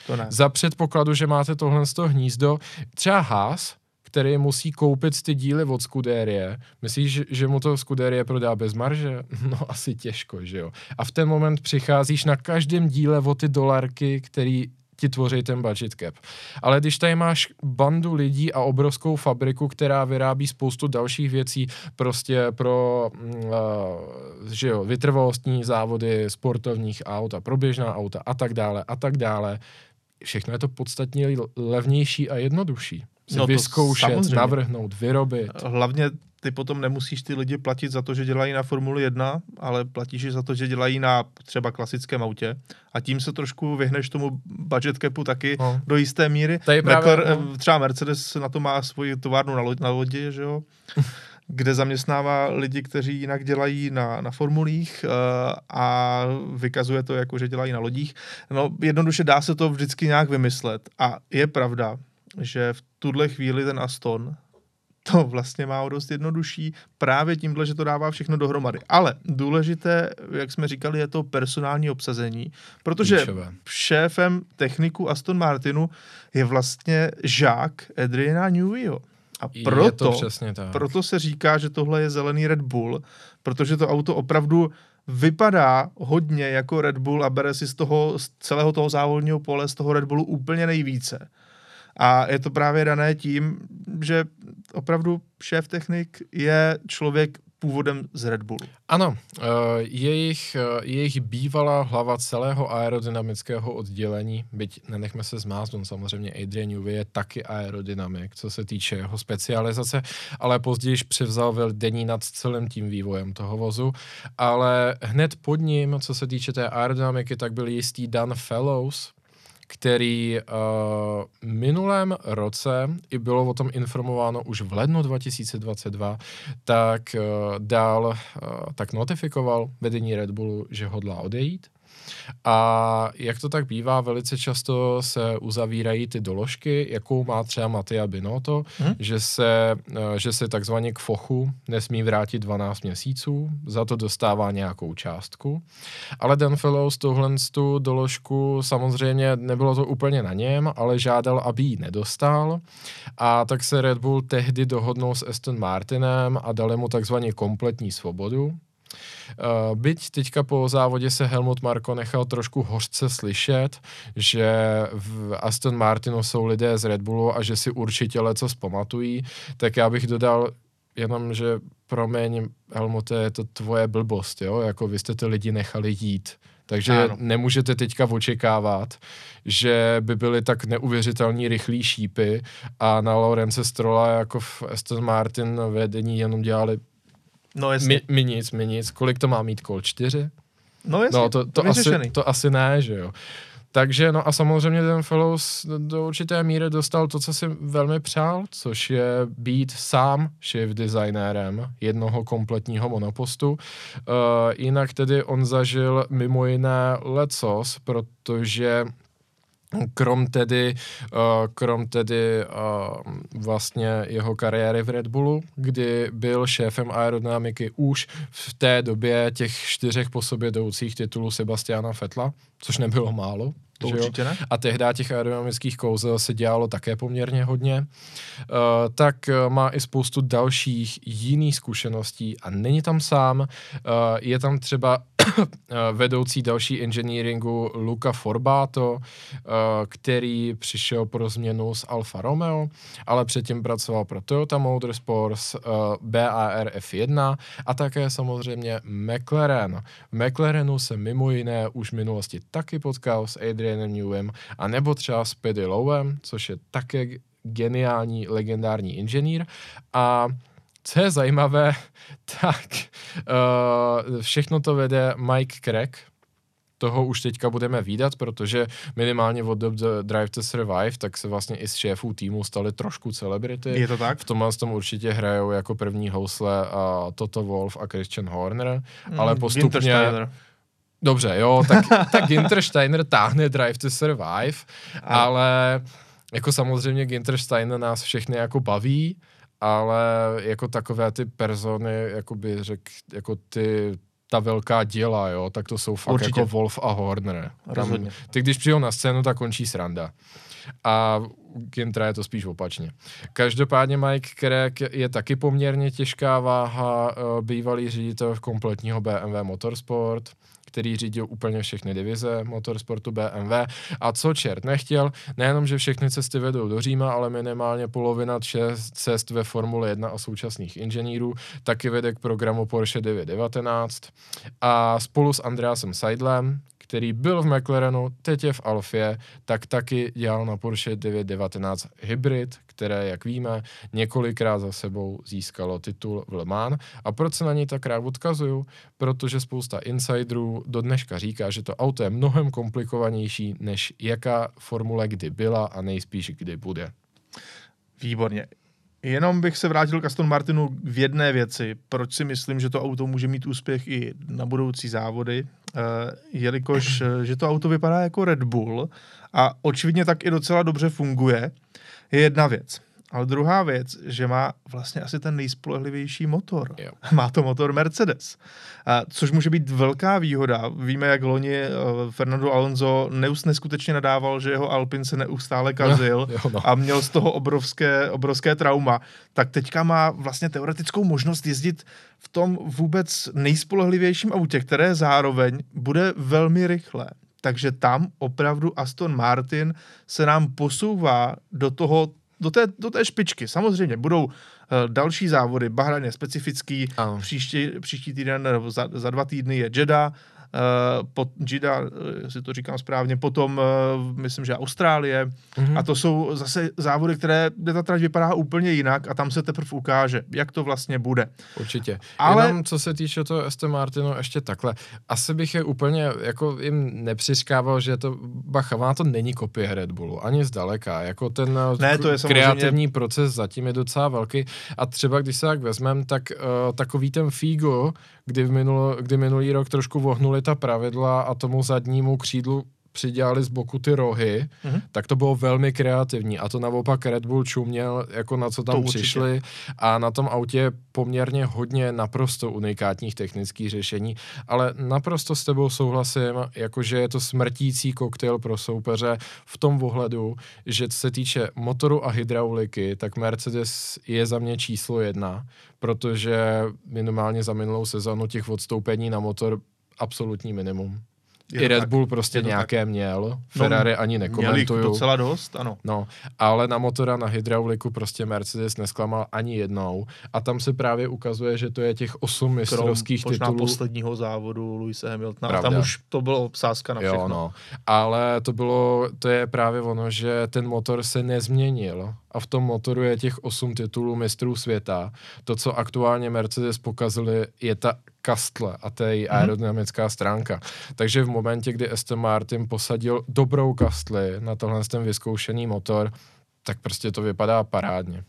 S2: To ne. Za předpokladu, že máte tohle hnízdo, třeba Haas, který musí koupit ty díly od Skudérie. Myslíš, že mu to Skudérie prodá bez marže? No asi těžko, že jo. A v ten moment přicházíš na každém díle o ty dolarky, který ti tvoří ten budget cap. Ale když tady máš bandu lidí a obrovskou fabriku, která vyrábí spoustu dalších věcí prostě pro uh, že jo, vytrvalostní závody sportovních aut a pro běžná auta a tak dále a tak dále, všechno je to podstatně levnější a jednodušší si no vyzkoušet, samozřejmě. navrhnout, vyrobit.
S1: Hlavně ty potom nemusíš ty lidi platit za to, že dělají na Formuli 1, ale platíš za to, že dělají na třeba klasickém autě a tím se trošku vyhneš tomu budget capu taky no. do jisté míry.
S2: Tady právě, Mekler, no.
S1: Třeba Mercedes na to má svoji továrnu na, lo- na lodi, že jo? kde zaměstnává lidi, kteří jinak dělají na, na formulích uh, a vykazuje to jako, že dělají na lodích. No jednoduše dá se to vždycky nějak vymyslet a je pravda, že v tuhle chvíli ten Aston to vlastně má o dost jednodušší právě tímhle, že to dává všechno dohromady. Ale důležité, jak jsme říkali, je to personální obsazení, protože Klíčové. šéfem techniku Aston Martinu je vlastně žák Adriana Neweyho. A proto,
S2: to tak.
S1: proto se říká, že tohle je zelený Red Bull, protože to auto opravdu vypadá hodně jako Red Bull a bere si z toho, z celého toho závodního pole, z toho Red Bullu úplně nejvíce. A je to právě dané tím, že opravdu šéf technik je člověk původem z Red Bullu.
S2: Ano, uh, jejich, uh, jejich bývalá hlava celého aerodynamického oddělení, byť nenechme se zmáznout, samozřejmě Adrian Newey je taky aerodynamik, co se týče jeho specializace, ale později převzal vedení nad celým tím vývojem toho vozu, ale hned pod ním, co se týče té aerodynamiky, tak byl jistý Dan Fellows, který uh, minulém roce, i bylo o tom informováno už v lednu 2022, tak uh, dál, uh, tak notifikoval vedení Red Bullu, že hodlá odejít a jak to tak bývá, velice často se uzavírají ty doložky, jakou má třeba Matia Binotto, hmm. že, se, eh, že se takzvaně k fochu nesmí vrátit 12 měsíců, za to dostává nějakou částku. Ale Dan Fellows tohle tu doložku samozřejmě nebylo to úplně na něm, ale žádal, aby ji nedostal. A tak se Red Bull tehdy dohodnul s Aston Martinem a dali mu takzvaně kompletní svobodu, byť teďka po závodě se Helmut Marko nechal trošku hořce slyšet, že v Aston Martinu jsou lidé z Red Bullu a že si určitě leco zpamatují, tak já bych dodal jenom, že promiň, Helmute, je to tvoje blbost, jo, jako vy jste ty lidi nechali jít. Takže ano. nemůžete teďka očekávat, že by byly tak neuvěřitelní rychlí šípy a na Lorence Strola jako v Aston Martin vedení jenom dělali
S1: No
S2: jasně. Mi, mi nic, mi nic. Kolik to má mít kol? Čtyři?
S1: No jasně,
S2: no, to, to, asi, to asi ne, že jo. Takže no a samozřejmě ten Fellows do určité míry dostal to, co si velmi přál, což je být sám shift designérem jednoho kompletního monopostu. Uh, jinak tedy on zažil mimo jiné lecos, protože krom tedy, uh, krom tedy uh, vlastně jeho kariéry v Red Bullu, kdy byl šéfem aerodynamiky už v té době těch čtyřech po sobě jdoucích titulů Sebastiana Fetla, což nebylo málo.
S1: To že určitě ne.
S2: A tehdy těch aerodynamických kouzel se dělalo také poměrně hodně. Uh, tak uh, má i spoustu dalších jiných zkušeností a není tam sám. Uh, je tam třeba vedoucí další engineeringu Luca Forbato, který přišel pro změnu z Alfa Romeo, ale předtím pracoval pro Toyota Motorsports, BAR F1 a také samozřejmě McLaren. V McLarenu se mimo jiné už v minulosti taky potkal s Adrianem Newem a nebo třeba s Paddy Lowem, což je také geniální, legendární inženýr a co je zajímavé, tak uh, všechno to vede Mike Craig, toho už teďka budeme výdat, protože minimálně od The Drive to Survive, tak se vlastně i z šéfů týmu stali trošku celebrity.
S1: Je to tak?
S2: V tomhle tom určitě hrajou jako první housle a Toto Wolf a Christian Horner, mm, ale postupně... Dobře, jo, tak, tak Ginter Steiner táhne Drive to Survive, a... ale jako samozřejmě Ginter Steiner nás všechny jako baví, ale jako takové ty persony, jako by řekl, jako ty ta velká díla, jo, tak to jsou fakt Určitě. jako Wolf a Horner. Tam, ty když přijou na scénu, tak končí sranda. A Gintra je to spíš opačně. Každopádně Mike Craig je taky poměrně těžká váha, eh, bývalý ředitel kompletního BMW Motorsport který řídil úplně všechny divize motorsportu BMW. A co čert nechtěl, nejenom, že všechny cesty vedou do Říma, ale minimálně polovina cest ve Formule 1 a současných inženýrů taky vede k programu Porsche 919. A spolu s Andreasem Seidlem, který byl v McLarenu, teď je v Alfě, tak taky dělal na Porsche 919 Hybrid, které, jak víme, několikrát za sebou získalo titul v Le Mans. A proč se na něj tak rád odkazuju? Protože spousta insiderů do dneška říká, že to auto je mnohem komplikovanější, než jaká formule kdy byla a nejspíš kdy bude.
S1: Výborně. Jenom bych se vrátil k Aston Martinu v jedné věci. Proč si myslím, že to auto může mít úspěch i na budoucí závody, jelikož uh, že to auto vypadá jako Red Bull a očividně tak i docela dobře funguje, je jedna věc. Ale druhá věc, že má vlastně asi ten nejspolehlivější motor.
S2: Jo.
S1: Má to motor Mercedes, a, což může být velká výhoda. Víme, jak loni uh, Fernando Alonso neus neskutečně nadával, že jeho Alpin se neustále kazil
S2: jo, no.
S1: a měl z toho obrovské, obrovské trauma. Tak teďka má vlastně teoretickou možnost jezdit v tom vůbec nejspolehlivějším autě, které zároveň bude velmi rychlé. Takže tam opravdu Aston Martin se nám posouvá do toho do té, do té špičky. Samozřejmě budou uh, další závody, Bahrain je specifický,
S2: Ano.
S1: příští, příští týden, nebo za, za dva týdny je Jeddah, Uh, pod Jida, jestli to říkám správně, potom uh, myslím, že Austrálie mm-hmm. a to jsou zase závody, které, kde ta trať vypadá úplně jinak a tam se teprve ukáže, jak to vlastně bude.
S2: Určitě. Ale... Jenom co se týče toho Aston Martinu, ještě takhle. Asi bych je úplně jako jim nepřiškával, že to, bacha, ona to není kopie Red Bullu, ani zdaleka. Jako ten
S1: ne, to je
S2: kreativní samozřejmě... proces zatím je docela velký a třeba když se tak vezmem, tak uh, takový ten Figo, kdy, v minulo, kdy minulý rok trošku vohnuli ta pravidla a tomu zadnímu křídlu přidělali z boku ty rohy, mm-hmm. tak to bylo velmi kreativní a to naopak Red Bull čuměl, jako na co tam to přišli a na tom autě je poměrně hodně naprosto unikátních technických řešení, ale naprosto s tebou souhlasím, jakože je to smrtící koktejl pro soupeře v tom ohledu, že co se týče motoru a hydrauliky, tak Mercedes je za mě číslo jedna, protože minimálně za minulou sezonu těch odstoupení na motor absolutní minimum. I Red tak, Bull prostě nějaké tak. měl, Ferrari no, ani nekomentuju.
S1: docela dost, ano.
S2: No, ale na motora, na hydrauliku prostě Mercedes nesklamal ani jednou a tam se právě ukazuje, že to je těch osm mistrovských Krom, titulů.
S1: posledního závodu Luise Hamiltona, Pravda. tam už to bylo sázka na všechno. Jo, no.
S2: Ale to bylo, to je právě ono, že ten motor se nezměnil a v tom motoru je těch osm titulů mistrů světa. To, co aktuálně Mercedes pokazili, je ta kastle a to je její mm-hmm. aerodynamická stránka. Takže v momentě, kdy Aston Martin posadil dobrou kastli na tohle ten vyzkoušený motor, tak prostě to vypadá parádně.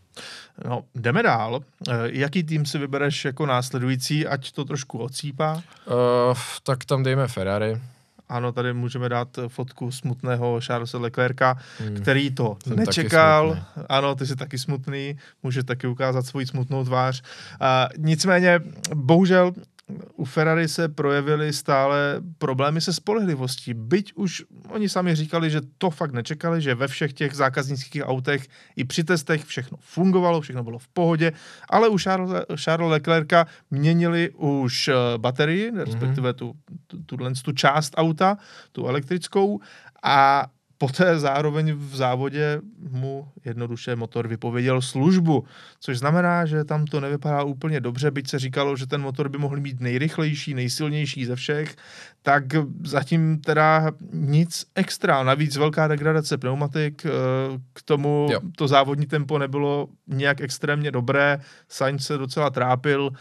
S1: No, jdeme dál. E, jaký tým si vybereš jako následující, ať to trošku ocípá?
S2: Uh, tak tam dejme Ferrari.
S1: Ano, tady můžeme dát fotku smutného Charlesa Leclerca, hmm. který to Jsem nečekal. Ano, ty jsi taky smutný, může taky ukázat svoji smutnou tvář. Uh, nicméně, bohužel, u Ferrari se projevily stále problémy se spolehlivostí. Byť už oni sami říkali, že to fakt nečekali, že ve všech těch zákaznických autech i při testech všechno fungovalo, všechno bylo v pohodě, ale u Charles, Charles Leclerca měnili už eh, baterii, respektive tu, tu, tu, tu část auta, tu elektrickou a poté zároveň v závodě mu jednoduše motor vypověděl službu, což znamená, že tam to nevypadá úplně dobře, byť se říkalo, že ten motor by mohl být nejrychlejší, nejsilnější ze všech, tak zatím teda nic extra. Navíc velká degradace pneumatik, eh, k tomu jo. to závodní tempo nebylo nějak extrémně dobré, Sainz se docela trápil,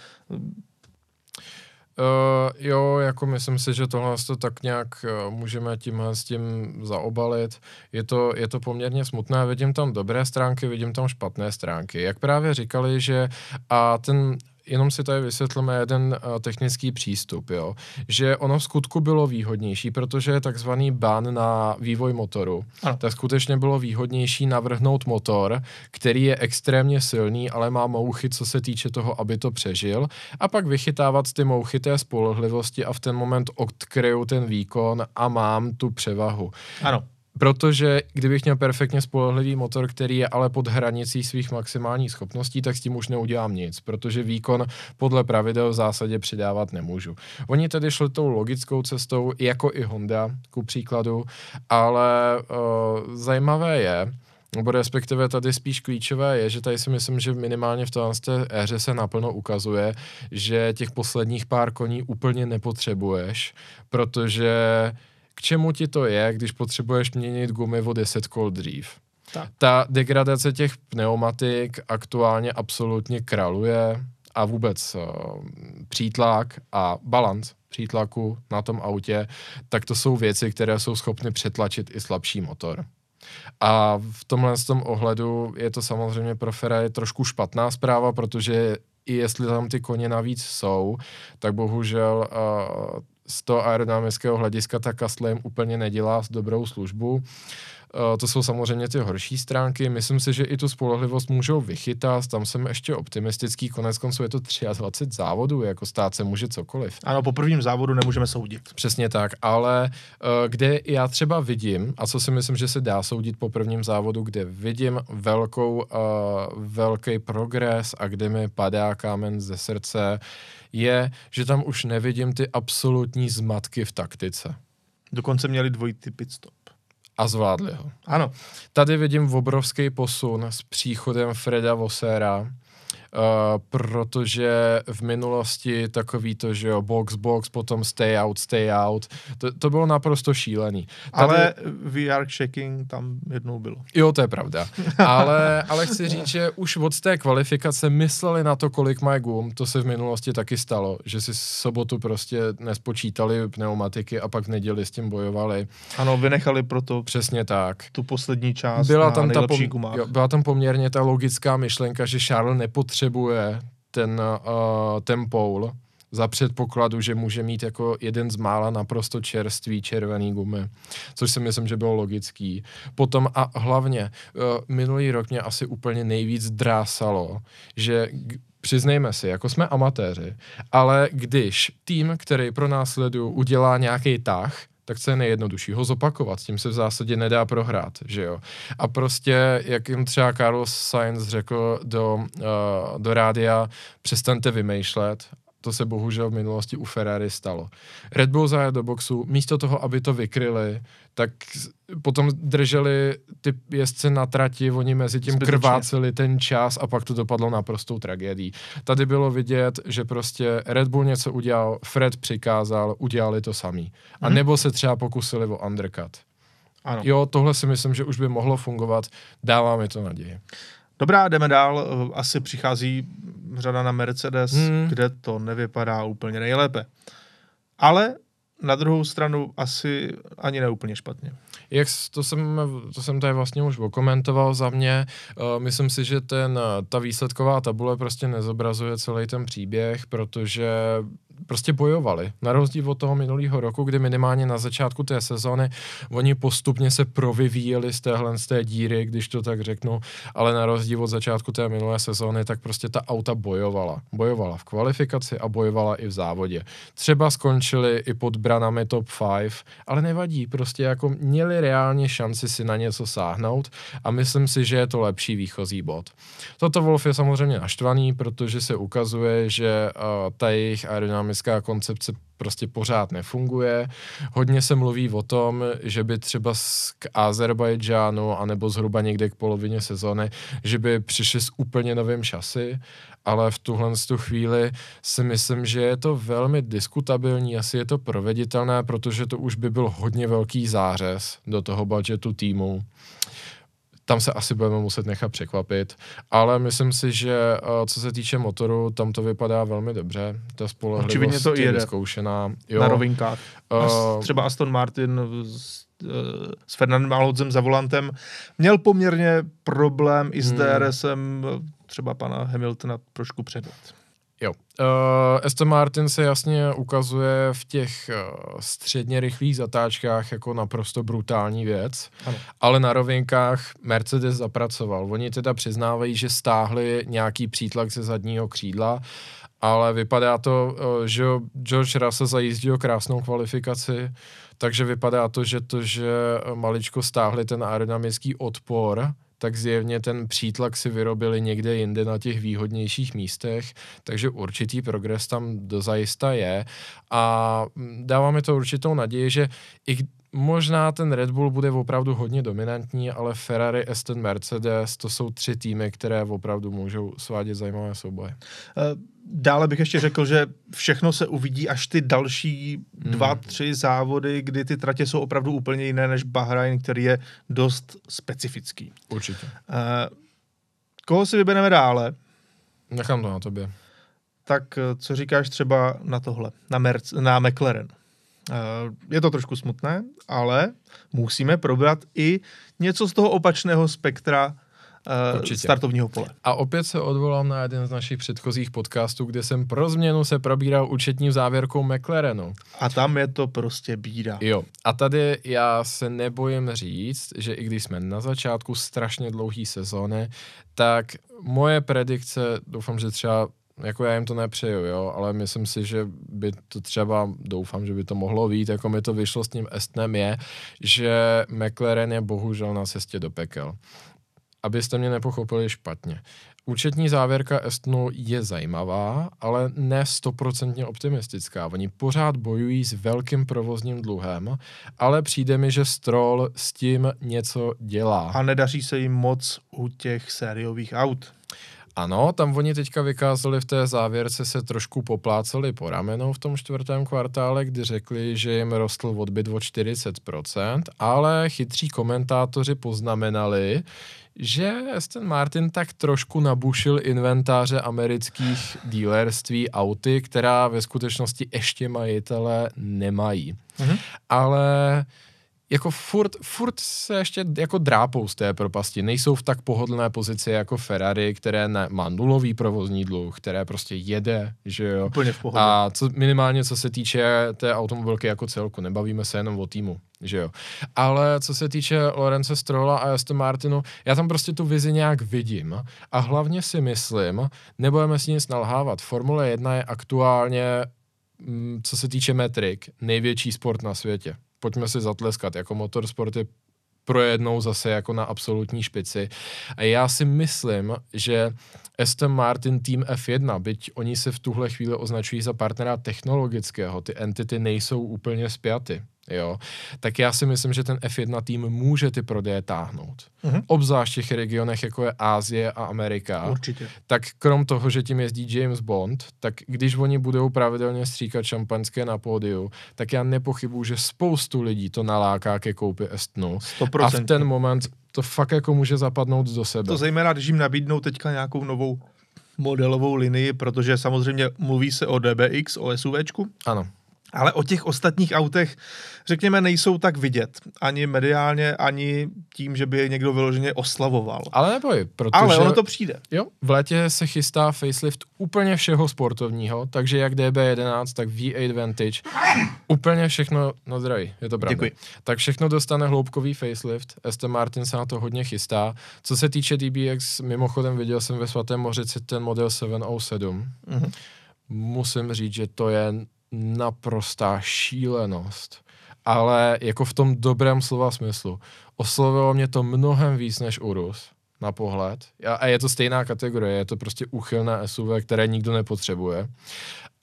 S2: Uh, jo, jako myslím si, že tohle to tak nějak uh, můžeme tímhle s tím zaobalit. Je to, je to poměrně smutné, vidím tam dobré stránky, vidím tam špatné stránky. Jak právě říkali, že a ten jenom si tady vysvětlíme jeden uh, technický přístup, jo. Že ono v skutku bylo výhodnější, protože je takzvaný ban na vývoj motoru. Ano. Tak skutečně bylo výhodnější navrhnout motor, který je extrémně silný, ale má mouchy, co se týče toho, aby to přežil, a pak vychytávat ty mouchy té spolehlivosti a v ten moment odkryju ten výkon a mám tu převahu.
S1: Ano.
S2: Protože kdybych měl perfektně spolehlivý motor, který je ale pod hranicí svých maximálních schopností, tak s tím už neudělám nic, protože výkon podle pravidel v zásadě přidávat nemůžu. Oni tedy šli tou logickou cestou, jako i Honda, ku příkladu, ale uh, zajímavé je, nebo respektive tady spíš klíčové je, že tady si myslím, že minimálně v té éře se naplno ukazuje, že těch posledních pár koní úplně nepotřebuješ, protože k čemu ti to je, když potřebuješ měnit gumy o 10 kol dřív. Tak. Ta degradace těch pneumatik aktuálně absolutně kraluje a vůbec uh, přítlak a balans přítlaku na tom autě, tak to jsou věci, které jsou schopny přetlačit i slabší motor. A v tomhle z tom ohledu je to samozřejmě pro Ferrari trošku špatná zpráva, protože i jestli tam ty koně navíc jsou, tak bohužel uh, z toho aerodynamického hlediska ta Kastle jim úplně nedělá dobrou službu. Uh, to jsou samozřejmě ty horší stránky. Myslím si, že i tu spolehlivost můžou vychytat. Tam jsem ještě optimistický. Konec konců je to 23 závodů, jako stát se může cokoliv.
S1: Ano, po prvním závodu nemůžeme soudit.
S2: Přesně tak, ale uh, kde já třeba vidím, a co si myslím, že se dá soudit po prvním závodu, kde vidím velkou, uh, velký progres a kde mi padá kámen ze srdce, je, že tam už nevidím ty absolutní zmatky v taktice.
S1: Dokonce měli dvojitý pit stop.
S2: A zvládli ho.
S1: Ano.
S2: Tady vidím obrovský posun s příchodem Freda Vosera, protože v minulosti takový to, že jo, box, box, potom stay out, stay out, to, to bylo naprosto šílený.
S1: Tady... Ale VR checking tam jednou bylo.
S2: Jo, to je pravda. ale, ale chci říct, že už od té kvalifikace mysleli na to, kolik mají gum, to se v minulosti taky stalo, že si sobotu prostě nespočítali pneumatiky a pak v neděli s tím bojovali.
S1: Ano, vynechali proto
S2: Přesně tak.
S1: Tu poslední část
S2: byla tam ta
S1: pom-
S2: jo, byla tam poměrně ta logická myšlenka, že Charles nepotřebuje potřebuje ten, uh, ten pole za předpokladu, že může mít jako jeden z mála naprosto čerstvý červený gumy, což si myslím, že bylo logický. Potom a hlavně uh, minulý rok mě asi úplně nejvíc drásalo, že přiznejme si, jako jsme amatéři, ale když tým, který pro nás sledují, udělá nějaký tah, tak co je nejjednodušší? Ho zopakovat, s tím se v zásadě nedá prohrát, že jo. A prostě, jak jim třeba Carlos Sainz řekl do, uh, do rádia, přestaňte vymýšlet to se bohužel v minulosti u Ferrari stalo. Red Bull zajet do boxu, místo toho, aby to vykryli, tak potom drželi ty jezdce na trati, oni mezi tím Zbytečně. krváceli ten čas a pak to dopadlo naprostou tragédií. Tady bylo vidět, že prostě Red Bull něco udělal, Fred přikázal, udělali to samý. A hmm. nebo se třeba pokusili o undercut. Ano. Jo, tohle si myslím, že už by mohlo fungovat, dává mi to naději.
S1: Dobrá, jdeme dál. Asi přichází řada na Mercedes, hmm. kde to nevypadá úplně nejlépe. Ale na druhou stranu asi ani neúplně špatně.
S2: Jak to jsem, to jsem tady vlastně už okomentoval za mě. Uh, myslím si, že ten, ta výsledková tabule prostě nezobrazuje celý ten příběh, protože prostě bojovali. Na rozdíl od toho minulého roku, kdy minimálně na začátku té sezóny oni postupně se provyvíjeli z téhle z té díry, když to tak řeknu, ale na rozdíl od začátku té minulé sezóny, tak prostě ta auta bojovala. Bojovala v kvalifikaci a bojovala i v závodě. Třeba skončili i pod branami top 5, ale nevadí, prostě jako měli reálně šanci si na něco sáhnout a myslím si, že je to lepší výchozí bod. Toto Wolf je samozřejmě naštvaný, protože se ukazuje, že uh, ta jejich aerodynamika ekonomická koncepce prostě pořád nefunguje. Hodně se mluví o tom, že by třeba k Azerbajdžánu anebo zhruba někde k polovině sezóny, že by přišli s úplně novým šasy, ale v tuhle tu chvíli si myslím, že je to velmi diskutabilní, asi je to proveditelné, protože to už by byl hodně velký zářez do toho budgetu týmu tam se asi budeme muset nechat překvapit, ale myslím si, že uh, co se týče motoru, tam to vypadá velmi dobře, ta spolehlivost to je vyzkoušená.
S1: Jo. Na rovinkách. Uh, třeba Aston Martin s, uh, s Fernandem Alodzem za volantem měl poměrně problém i s hmm. DRSem třeba pana Hamiltona trošku předat.
S2: Jo. Uh, Aston Martin se jasně ukazuje v těch uh, středně rychlých zatáčkách jako naprosto brutální věc, ano. ale na rovinkách Mercedes zapracoval. Oni teda přiznávají, že stáhli nějaký přítlak ze zadního křídla, ale vypadá to, uh, že George Russell zajízdil krásnou kvalifikaci, takže vypadá to, že to, že maličko stáhli ten aerodynamický odpor, tak zjevně ten přítlak si vyrobili někde jinde na těch výhodnějších místech, takže určitý progres tam dozajista je a dává mi to určitou naději, že i možná ten Red Bull bude opravdu hodně dominantní, ale Ferrari, Aston Mercedes, to jsou tři týmy, které opravdu můžou svádět zajímavé souboje.
S1: Uh Dále bych ještě řekl, že všechno se uvidí až ty další dva, hmm. tři závody, kdy ty tratě jsou opravdu úplně jiné než Bahrain, který je dost specifický.
S2: Určitě. Uh,
S1: koho si vybereme dále?
S2: Nechám to na tobě.
S1: Tak eh, co říkáš třeba na tohle, na, Merc, na McLaren? Uh, je to trošku smutné, ale musíme probrat i něco z toho opačného spektra uh, startovního pole.
S2: A opět se odvolám na jeden z našich předchozích podcastů, kde jsem pro změnu se probíral účetní závěrkou McLarenu.
S1: A tam je to prostě bída.
S2: Jo. A tady já se nebojím říct, že i když jsme na začátku strašně dlouhý sezóny, tak moje predikce, doufám, že třeba jako já jim to nepřeju, jo, ale myslím si, že by to třeba, doufám, že by to mohlo být, jako mi to vyšlo s tím Estnem je, že McLaren je bohužel na cestě do pekel. Abyste mě nepochopili špatně. Účetní závěrka Estnu je zajímavá, ale ne stoprocentně optimistická. Oni pořád bojují s velkým provozním dluhem, ale přijde mi, že Stroll s tím něco dělá.
S1: A nedaří se jim moc u těch sériových aut.
S2: Ano, tam oni teďka vykázali v té závěrce, se trošku popláceli po ramenou v tom čtvrtém kvartále, kdy řekli, že jim rostl odbyt o 40%, ale chytří komentátoři poznamenali, že Aston Martin tak trošku nabušil inventáře amerických dílerství auty, která ve skutečnosti ještě majitele nemají. Mhm. Ale jako furt, furt se ještě jako drápou z té propasti. Nejsou v tak pohodlné pozici jako Ferrari, které ne, má nulový provozní dluh, které prostě jede, že jo.
S1: Úplně v pohodě.
S2: A co, minimálně co se týče té automobilky jako celku, nebavíme se jenom o týmu, že jo. Ale co se týče Lorence Strolla a Aston Martinu, já tam prostě tu vizi nějak vidím a hlavně si myslím, nebudeme si nic nalhávat, Formule 1 je aktuálně mm, co se týče metrik, největší sport na světě pojďme si zatleskat, jako motorsport je projednou zase jako na absolutní špici. A já si myslím, že Aston Martin Team F1, byť oni se v tuhle chvíli označují za partnera technologického, ty entity nejsou úplně spjaty jo, tak já si myslím, že ten F1 tým může ty prodeje táhnout. Mm-hmm. Obzvlášť v těch regionech, jako je Ázie a Amerika.
S1: Určitě.
S2: Tak krom toho, že tím jezdí James Bond, tak když oni budou pravidelně stříkat šampanské na pódiu, tak já nepochybuju, že spoustu lidí to naláká ke koupi Estnu. 100%. A v ten moment to fakt jako může zapadnout do sebe.
S1: To zejména, když jim nabídnou teďka nějakou novou modelovou linii, protože samozřejmě mluví se o DBX, o SUVčku.
S2: Ano
S1: ale o těch ostatních autech, řekněme, nejsou tak vidět. Ani mediálně, ani tím, že by je někdo vyloženě oslavoval.
S2: Ale neboj, protože...
S1: Ale ono to přijde.
S2: Jo, v létě se chystá facelift úplně všeho sportovního, takže jak DB11, tak V8 Vantage, úplně všechno, no zdraví, je to pravda.
S1: Děkuji.
S2: Tak všechno dostane hloubkový facelift, Aston Martin se na to hodně chystá. Co se týče DBX, mimochodem viděl jsem ve Svatém Mořici ten model 707. Mm-hmm. Musím říct, že to je naprostá šílenost. Ale jako v tom dobrém slova smyslu. Oslovilo mě to mnohem víc než Urus na pohled. A je to stejná kategorie, je to prostě úchylné SUV, které nikdo nepotřebuje.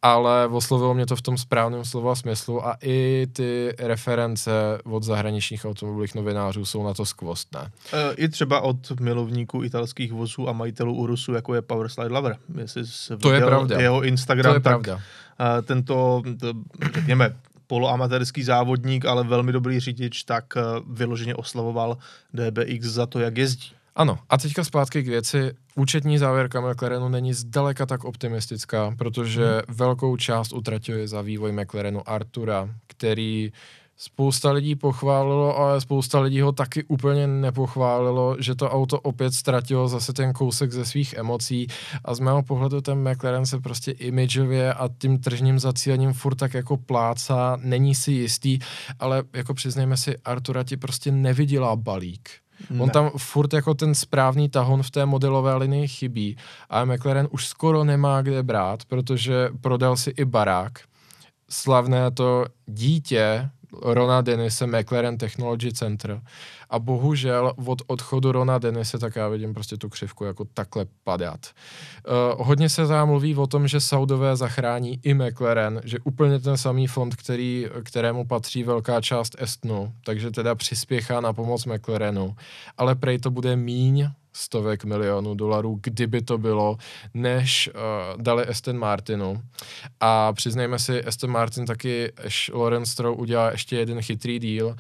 S2: Ale oslovilo mě to v tom správném slova smyslu a i ty reference od zahraničních automobilových novinářů jsou na to skvostné.
S1: E, I třeba od milovníků italských vozů a majitelů Urusu, jako je Powerslide Lover. Jestli
S2: to je pravda.
S1: jeho Instagram,
S2: to je
S1: tak
S2: pravda
S1: tento, řekněme, poloamatérský závodník, ale velmi dobrý řidič, tak eh, vyloženě oslavoval DBX za to, jak jezdí.
S2: Ano, a teďka zpátky k věci. Účetní závěrka McLarenu není zdaleka tak optimistická, protože hmm. velkou část utratili za vývoj McLarenu Artura, který spousta lidí pochválilo, ale spousta lidí ho taky úplně nepochválilo, že to auto opět ztratilo zase ten kousek ze svých emocí a z mého pohledu ten McLaren se prostě imidžově a tím tržním zacílením furt tak jako pláca, není si jistý, ale jako přiznejme si, Artura ti prostě neviděla balík. Ne. On tam furt jako ten správný tahon v té modelové linii chybí a McLaren už skoro nemá kde brát, protože prodal si i barák. Slavné to dítě Rona Denise McLaren Technology Center. A bohužel od odchodu Rona Denise, tak já vidím prostě tu křivku jako takhle padat. Uh, hodně se zámluví o tom, že Saudové zachrání i McLaren, že úplně ten samý fond, který, kterému patří velká část Estnu, takže teda přispěchá na pomoc McLarenu, ale prej to bude míň stovek milionů dolarů, kdyby to bylo, než uh, dali Aston Martinu. A přiznejme si, Aston Martin taky, až Lawrence Stroll udělá ještě jeden chytrý díl uh,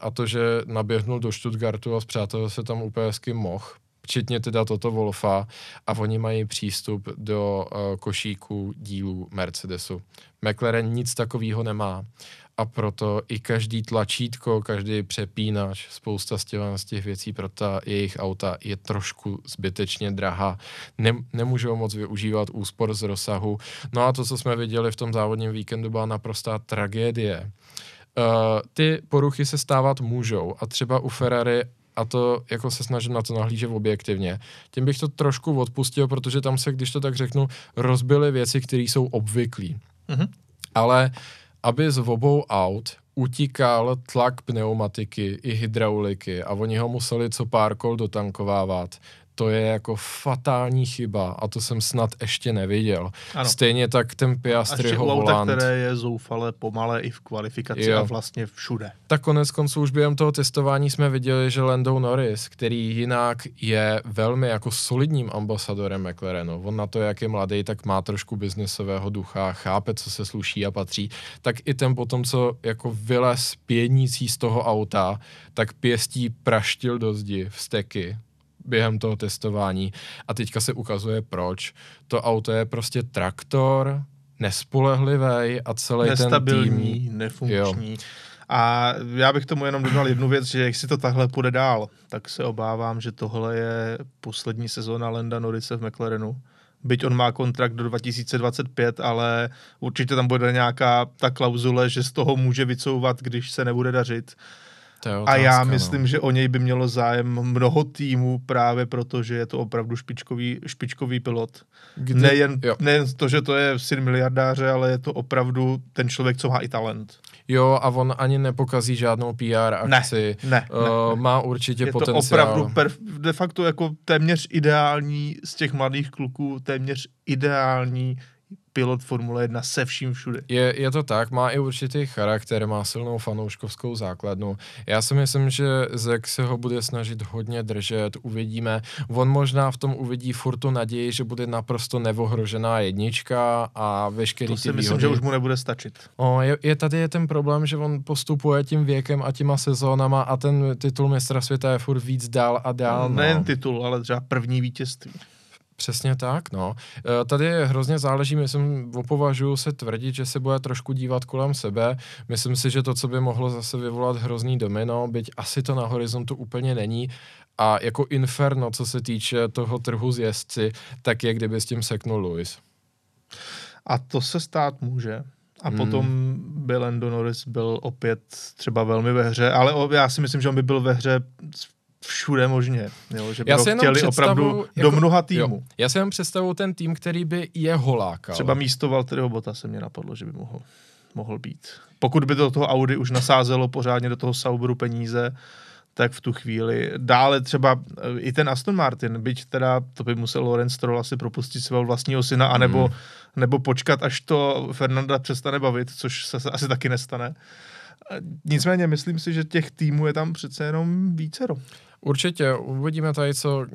S2: a to, že naběhnul do Stuttgartu a zpřátelil se tam úplně kým mohl, včetně teda Toto Wolfa a oni mají přístup do uh, košíku dílů Mercedesu. McLaren nic takového nemá a proto i každý tlačítko, každý přepínač, spousta z těch, věcí pro ta jejich auta je trošku zbytečně drahá. Ne, nemůžou moc využívat úspor z rozsahu. No a to, co jsme viděli v tom závodním víkendu, byla naprostá tragédie. Uh, ty poruchy se stávat můžou a třeba u Ferrari a to jako se snažím na to nahlížet objektivně. Tím bych to trošku odpustil, protože tam se, když to tak řeknu, rozbily věci, které jsou obvyklí. Mm-hmm. Ale aby z obou aut utíkal tlak pneumatiky i hydrauliky a oni ho museli co pár kol dotankovávat, to je jako fatální chyba a to jsem snad ještě neviděl. Ano. Stejně tak ten Piastriho volant.
S1: které je zoufale pomalé i v kvalifikaci jo. a vlastně všude.
S2: Tak konec konců už během toho testování jsme viděli, že Lando Norris, který jinak je velmi jako solidním ambasadorem McLarenu, on na to, jak je mladý, tak má trošku biznesového ducha, chápe, co se sluší a patří, tak i ten potom, co jako vylez pěnící z toho auta, tak pěstí praštil do zdi, vsteky, během toho testování a teďka se ukazuje proč. To auto je prostě traktor, nespolehlivý a celý
S1: Nestabilní,
S2: ten tým...
S1: nefunkční. Jo. A já bych tomu jenom dodal jednu věc, že jak si to takhle půjde dál, tak se obávám, že tohle je poslední sezóna Lenda Norise v McLarenu. Byť on má kontrakt do 2025, ale určitě tam bude nějaká ta klauzule, že z toho může vycouvat, když se nebude dařit.
S2: Otázka,
S1: a já
S2: no.
S1: myslím, že o něj by mělo zájem mnoho týmů právě proto, že je to opravdu špičkový, špičkový pilot. Kdy? Nejen, nejen to, že to je syn miliardáře, ale je to opravdu ten člověk, co má i talent.
S2: Jo, a on ani nepokazí žádnou PR akci.
S1: Ne, ne, uh, ne,
S2: ne. Má určitě
S1: je
S2: potenciál.
S1: Je to opravdu perf- de facto jako téměř ideální z těch mladých kluků, téměř ideální pilot Formule 1 se vším všude.
S2: Je, je to tak, má i určitý charakter, má silnou fanouškovskou základnu. Já si myslím, že Zek se ho bude snažit hodně držet, uvidíme. On možná v tom uvidí furt tu naději, že bude naprosto nevohrožená jednička a veškerý
S1: to si
S2: ty
S1: myslím,
S2: výhody.
S1: že už mu nebude stačit.
S2: O, je, je, tady je ten problém, že on postupuje tím věkem a těma sezónama a ten titul mistra světa je furt víc dál a dál. No.
S1: Nejen titul, ale třeba první vítězství.
S2: Přesně tak, no. E, tady hrozně záleží, myslím, opovažuji se tvrdit, že se bude trošku dívat kolem sebe. Myslím si, že to, co by mohlo zase vyvolat hrozný domino, byť asi to na horizontu úplně není, a jako inferno, co se týče toho trhu z jezdci, tak je, kdyby s tím seknul Lewis.
S1: A to se stát může. A hmm. potom by Lando Norris byl opět třeba velmi ve hře, ale já si myslím, že on by byl ve hře všude možně, jo, že by já ho chtěli opravdu jako, do mnoha týmů. Jo.
S2: Já si jenom představu ten tým, který by je holákal.
S1: Třeba místo Valtteriho Bota se mě napadlo, že by mohl, mohl být. Pokud by do toho Audi už nasázelo pořádně do toho Sauberu peníze, tak v tu chvíli. Dále třeba eh, i ten Aston Martin, byť teda to by musel Lorenz Stroll asi propustit svého vlastního syna, anebo, hmm. nebo počkat, až to Fernanda přestane bavit, což se asi taky nestane. Nicméně myslím si, že těch týmů je tam přece jenom vícero.
S2: Určitě, uvidíme tady, co uh,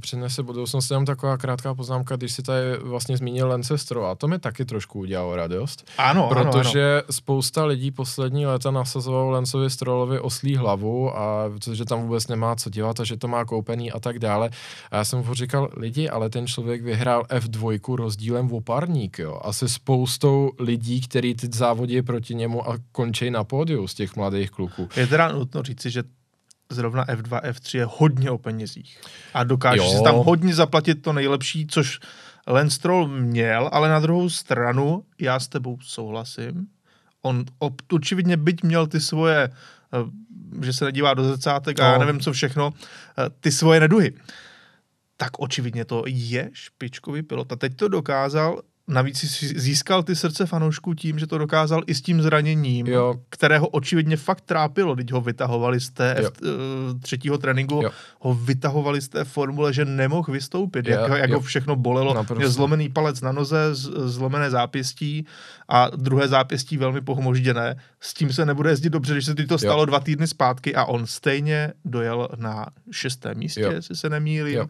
S2: přinese budoucnost. Jenom taková krátká poznámka, když si tady vlastně zmínil Lencestro, a to mi taky trošku udělalo radost.
S1: Ano,
S2: Protože
S1: ano, ano.
S2: spousta lidí poslední léta nasazoval Lencovi Strolovi oslí hlavu a že tam vůbec nemá co dělat a že to má koupený a tak dále. A já jsem mu říkal, lidi, ale ten člověk vyhrál F2 rozdílem v opárník, jo. A se spoustou lidí, který ty závodí proti němu a končí na pódiu z těch mladých kluků.
S1: Je teda nutno říci, že zrovna F2, F3 je hodně o penězích. A dokáže jo. si tam hodně zaplatit to nejlepší, což Lance Stroll měl, ale na druhou stranu, já s tebou souhlasím, on očividně byť měl ty svoje, eh, že se nedívá do zrcátek a já nevím co všechno, eh, ty svoje neduhy, tak očividně to je špičkový pilot. A teď to dokázal Navíc si získal ty srdce fanoušků tím, že to dokázal i s tím zraněním, jo. kterého očividně fakt trápilo, když ho vytahovali z té F, uh, třetího tréninku, jo. ho vytahovali z té formule, že nemohl vystoupit, jo. jak, jak ho všechno bolelo. Naprosto. Měl zlomený palec na noze, zlomené zápěstí a druhé zápěstí velmi pohmožděné. S tím se nebude jezdit dobře, když se ti to stalo jo. dva týdny zpátky a on stejně dojel na šestém místě, jo. jestli se nemýlím, jo.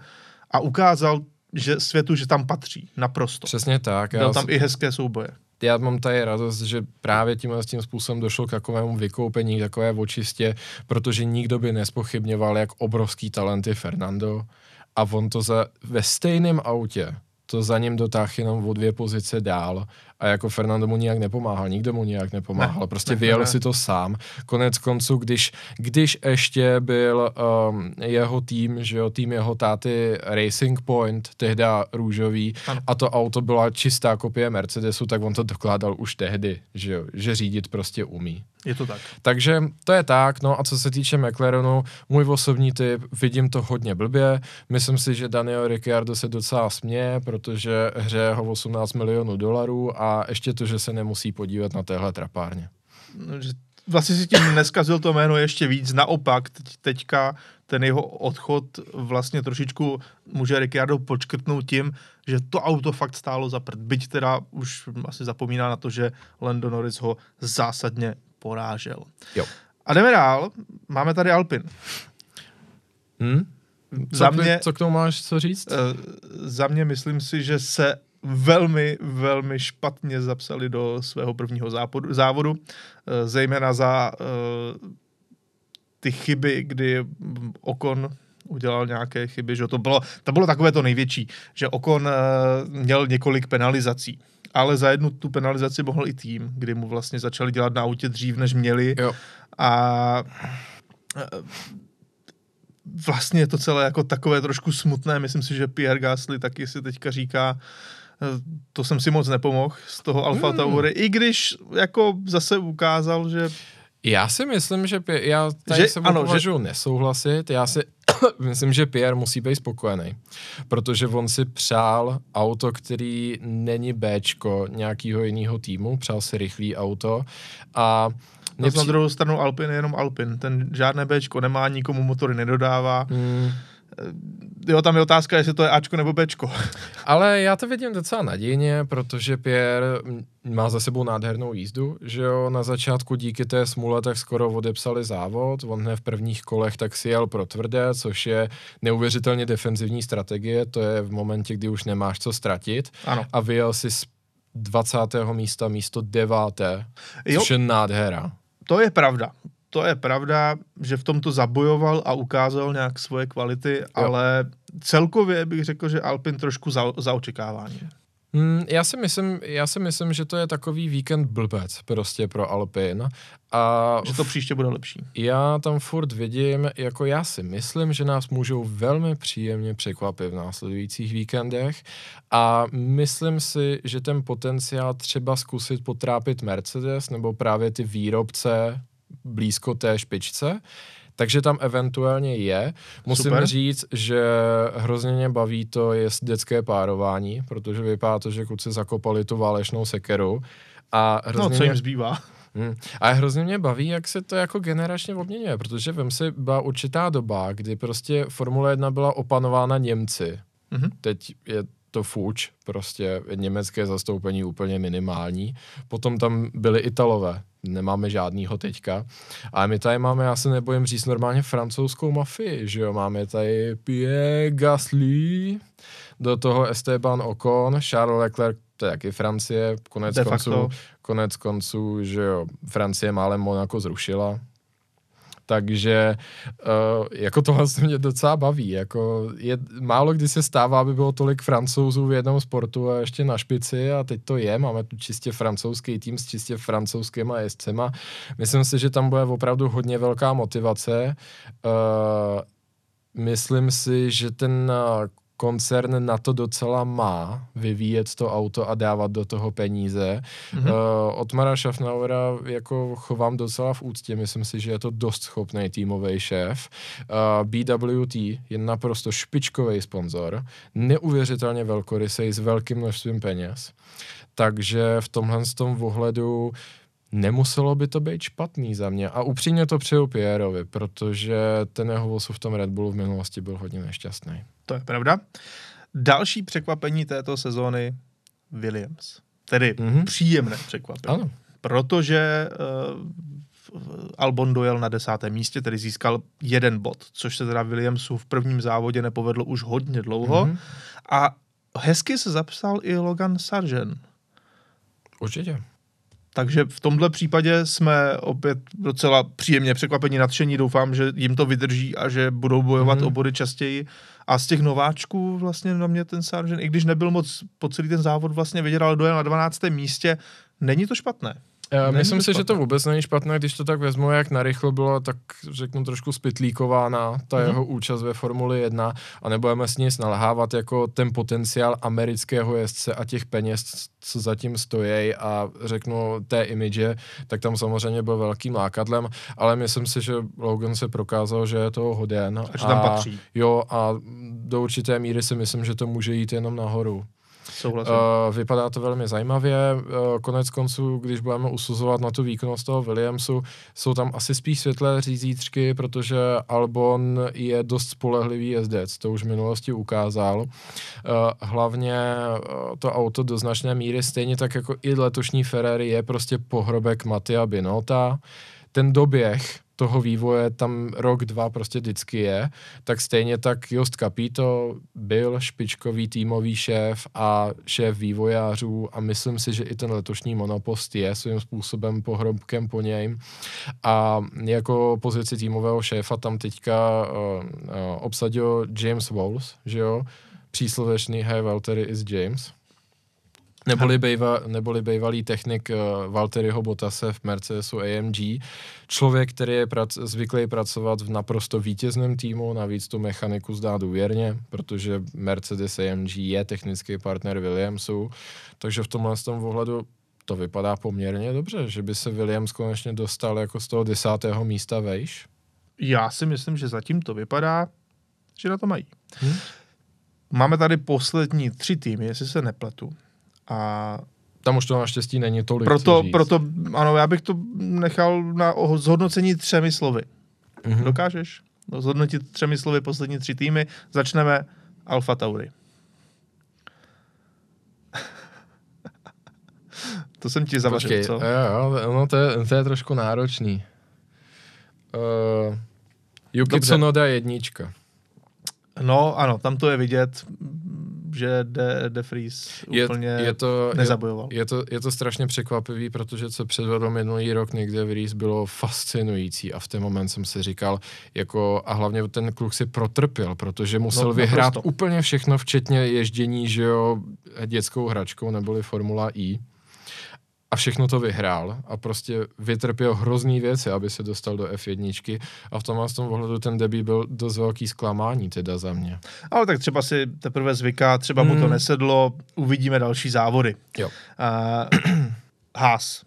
S1: a ukázal že světu, že tam patří, naprosto.
S2: Přesně tak.
S1: Byl tam i hezké souboje.
S2: Já mám tady radost, že právě tímhle tím způsobem došlo k takovému vykoupení, k takové očistě, protože nikdo by nespochybňoval, jak obrovský talent je Fernando a on to za, ve stejném autě to za ním dotáhl jenom o dvě pozice dál a jako Fernando mu nijak nepomáhal, nikdo mu nijak nepomáhal, ne, prostě ne, vyjel ne. si to sám. Konec konců, když, když ještě byl um, jeho tým, že jo, tým jeho táty Racing Point, tehda růžový, ano. a to auto byla čistá kopie Mercedesu, tak on to dokládal už tehdy, že jo, že řídit prostě umí.
S1: Je to tak.
S2: Takže to je tak, no a co se týče McLarenu, můj osobní typ, vidím to hodně blbě, myslím si, že Daniel Ricciardo se docela směje, protože hře ho 18 milionů dolarů a ještě to, že se nemusí podívat na téhle trapárně.
S1: No, vlastně si tím neskazil to jméno ještě víc, naopak teď, teďka ten jeho odchod vlastně trošičku může Ricciardo počkrtnout tím, že to auto fakt stálo za prd. Byť teda už asi zapomíná na to, že Lando Norris ho zásadně porážel.
S2: Jo.
S1: A jdeme dál. Máme tady Alpin.
S2: Hmm? Co, za mě, co k tomu máš co říct? Uh,
S1: za mě myslím si, že se velmi, velmi špatně zapsali do svého prvního zápodu, závodu, uh, zejména za uh, ty chyby, kdy Okon udělal nějaké chyby, že to bylo, to bylo takové to největší, že Okon uh, měl několik penalizací ale za jednu tu penalizaci mohl i tým, kdy mu vlastně začali dělat na autě dřív, než měli.
S2: Jo.
S1: A vlastně je to celé jako takové trošku smutné. Myslím si, že Pierre Gasly taky si teďka říká, to jsem si moc nepomohl z toho Alfa hmm. Tauri, i když jako zase ukázal, že
S2: já si myslím, že Pierre, já tady že, se ano, že... nesouhlasit, já si myslím, že Pierre musí být spokojený, protože on si přál auto, který není Bčko nějakého jiného týmu, přál si rychlý auto a
S1: No při... na druhou stranu Alpin je jenom Alpin, ten žádné Bčko nemá, nikomu motory nedodává. Hmm. Eh, jo, tam je otázka, jestli to je Ačko nebo Bčko.
S2: Ale já to vidím docela nadějně, protože Pierre má za sebou nádhernou jízdu, že jo, na začátku díky té smule tak skoro odepsali závod, on hned v prvních kolech tak si jel pro tvrdé, což je neuvěřitelně defenzivní strategie, to je v momentě, kdy už nemáš co ztratit
S1: ano.
S2: a vyjel si z 20. místa místo 9. což jo. je nádhera.
S1: To je pravda to je pravda, že v tomto zabojoval a ukázal nějak svoje kvality, jo. ale celkově bych řekl, že Alpin trošku za, za očekávání.
S2: Mm, já, si myslím, já si myslím, že to je takový víkend blbec prostě pro Alpin. A
S1: že to příště bude lepší.
S2: Já tam furt vidím, jako já si myslím, že nás můžou velmi příjemně překvapit v následujících víkendech a myslím si, že ten potenciál třeba zkusit potrápit Mercedes nebo právě ty výrobce blízko té špičce, takže tam eventuálně je. Musím Super. říct, že hrozně mě baví to je dětské párování, protože vypadá to, že kluci zakopali tu válečnou sekeru. A hrozně
S1: no, co jim mě... zbývá?
S2: Hmm. A hrozně mě baví, jak se to jako generačně obměňuje, protože vem si, byla určitá doba, kdy prostě Formule 1 byla opanována Němci. Mm-hmm. Teď je to fuč, prostě německé zastoupení úplně minimální. Potom tam byli Italové, nemáme žádnýho teďka. A my tady máme, já se nebojím říct, normálně francouzskou mafii, že jo, máme tady Pierre Gasly, do toho Esteban Ocon, Charles Leclerc, to je taky Francie, konec konců, konec konců, že jo, Francie málem Monaco zrušila, takže uh, jako tohle se mě docela baví. Jako je, málo kdy se stává, aby bylo tolik francouzů v jednom sportu a ještě na špici a teď to je. Máme tu čistě francouzský tým s čistě francouzskýma jezdcema. Myslím si, že tam bude opravdu hodně velká motivace. Uh, myslím si, že ten koncern na to docela má vyvíjet to auto a dávat do toho peníze. Mm-hmm. Uh, Otmara Schaffnauera jako chovám docela v úctě, myslím si, že je to dost schopný týmový šéf. Uh, eh, BWT je naprosto špičkový sponzor, neuvěřitelně velkorysej s velkým množstvím peněz. Takže v tomhle tom ohledu nemuselo by to být špatný za mě. A upřímně to přeju Pierovi, protože ten jeho v tom Red Bullu v minulosti byl hodně nešťastný.
S1: To je pravda. Další překvapení této sezóny Williams. Tedy mm-hmm. příjemné překvapení.
S2: Ano.
S1: Protože uh, Albon dojel na desátém místě, tedy získal jeden bod, což se teda Williamsu v prvním závodě nepovedlo už hodně dlouho. Mm-hmm. A hezky se zapsal i Logan Sargent.
S2: Určitě.
S1: Takže v tomhle případě jsme opět docela příjemně překvapení, nadšení. Doufám, že jim to vydrží a že budou bojovat mm. o body častěji A z těch nováčků vlastně na mě ten Sargent, i když nebyl moc po celý ten závod vlastně vidět, ale dojel na 12. místě, není to špatné.
S2: Já myslím si, že to vůbec není špatné, když to tak vezmu, jak narychlo byla, tak řeknu trošku spitlíkována ta mm-hmm. jeho účast ve Formuli 1 a nebudeme s ní nalhávat jako ten potenciál amerického jezdce a těch peněz, co zatím stojí a řeknu té imidže, tak tam samozřejmě byl velkým lákadlem, ale myslím si, že Logan se prokázal, že je toho hoden.
S1: A že tam patří.
S2: Jo, a do určité míry si myslím, že to může jít jenom nahoru.
S1: Souhlasím.
S2: Uh, vypadá to velmi zajímavě. Uh, konec konců, když budeme usuzovat na tu výkonnost toho Williamsu, jsou tam asi spíš světlé řízítřky, protože Albon je dost spolehlivý jezdec, to už v minulosti ukázal. Uh, hlavně to auto do značné míry, stejně tak jako i letošní Ferrari, je prostě pohrobek Matia Binota. Ten doběh toho vývoje tam rok, dva prostě vždycky je, tak stejně tak Jost Capito byl špičkový týmový šéf a šéf vývojářů a myslím si, že i ten letošní monopost je svým způsobem pohrobkem po něj a jako pozici týmového šéfa tam teďka uh, uh, obsadil James Walls, že jo, příslovečný Hey Valtteri is James, Neboli, bejva, neboli bývalý technik uh, Valtteriho Bottase v Mercedesu AMG. Člověk, který je prac, zvyklý pracovat v naprosto vítězném týmu, navíc tu mechaniku zdá důvěrně, protože Mercedes AMG je technický partner Williamsu, takže v tomhle tom ohledu to vypadá poměrně dobře, že by se Williams konečně dostal jako z toho desátého místa vejš.
S1: Já si myslím, že zatím to vypadá, že na to mají. Hmm? Máme tady poslední tři týmy, jestli se nepletu. A
S2: tam už to naštěstí není tolik.
S1: Proto, proto ano, já bych to nechal na zhodnocení třemi slovy. Mm-hmm. Dokážeš? No, zhodnotit třemi slovy poslední tři týmy. Začneme Alfa Tauri. to jsem ti zavařil, co?
S2: Jo, jo, no to je, to je trošku náročný. Uh, Yuki Tsunoda jednička.
S1: No, ano, tam to je vidět že De, De Vries úplně je, je to, nezabojoval.
S2: Je, je, to, je to strašně překvapivý, protože co předvedl minulý rok Nick De Vries bylo fascinující a v ten moment jsem si říkal, jako a hlavně ten kluk si protrpěl, protože musel no, vyhrát naprosto. úplně všechno, včetně ježdění, že jo, dětskou hračkou neboli Formula I a všechno to vyhrál a prostě vytrpěl hrozný věci, aby se dostal do F1 a v tom z tom ohledu ten debí byl dost velký zklamání teda za mě.
S1: Ale tak třeba si teprve zvyká, třeba hmm. mu to hmm. nesedlo, uvidíme další závody.
S2: Jo.
S1: Uh, Haas.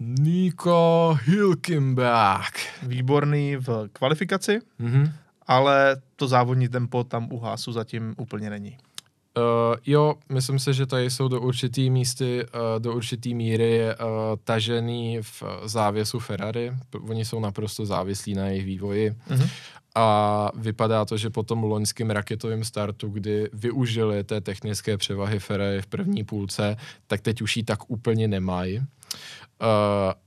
S2: Nico Hülkenberg.
S1: Výborný v kvalifikaci,
S2: mm-hmm.
S1: ale to závodní tempo tam u Haasu zatím úplně není.
S2: Uh, jo, myslím si, že tady jsou do určitý místy, uh, do určitý míry uh, tažený v závěsu Ferrari. Oni jsou naprosto závislí na jejich vývoji.
S1: Uh-huh.
S2: A vypadá to, že po tom loňském raketovém startu, kdy využili té technické převahy Ferrari v první půlce, tak teď už ji tak úplně nemají. Uh,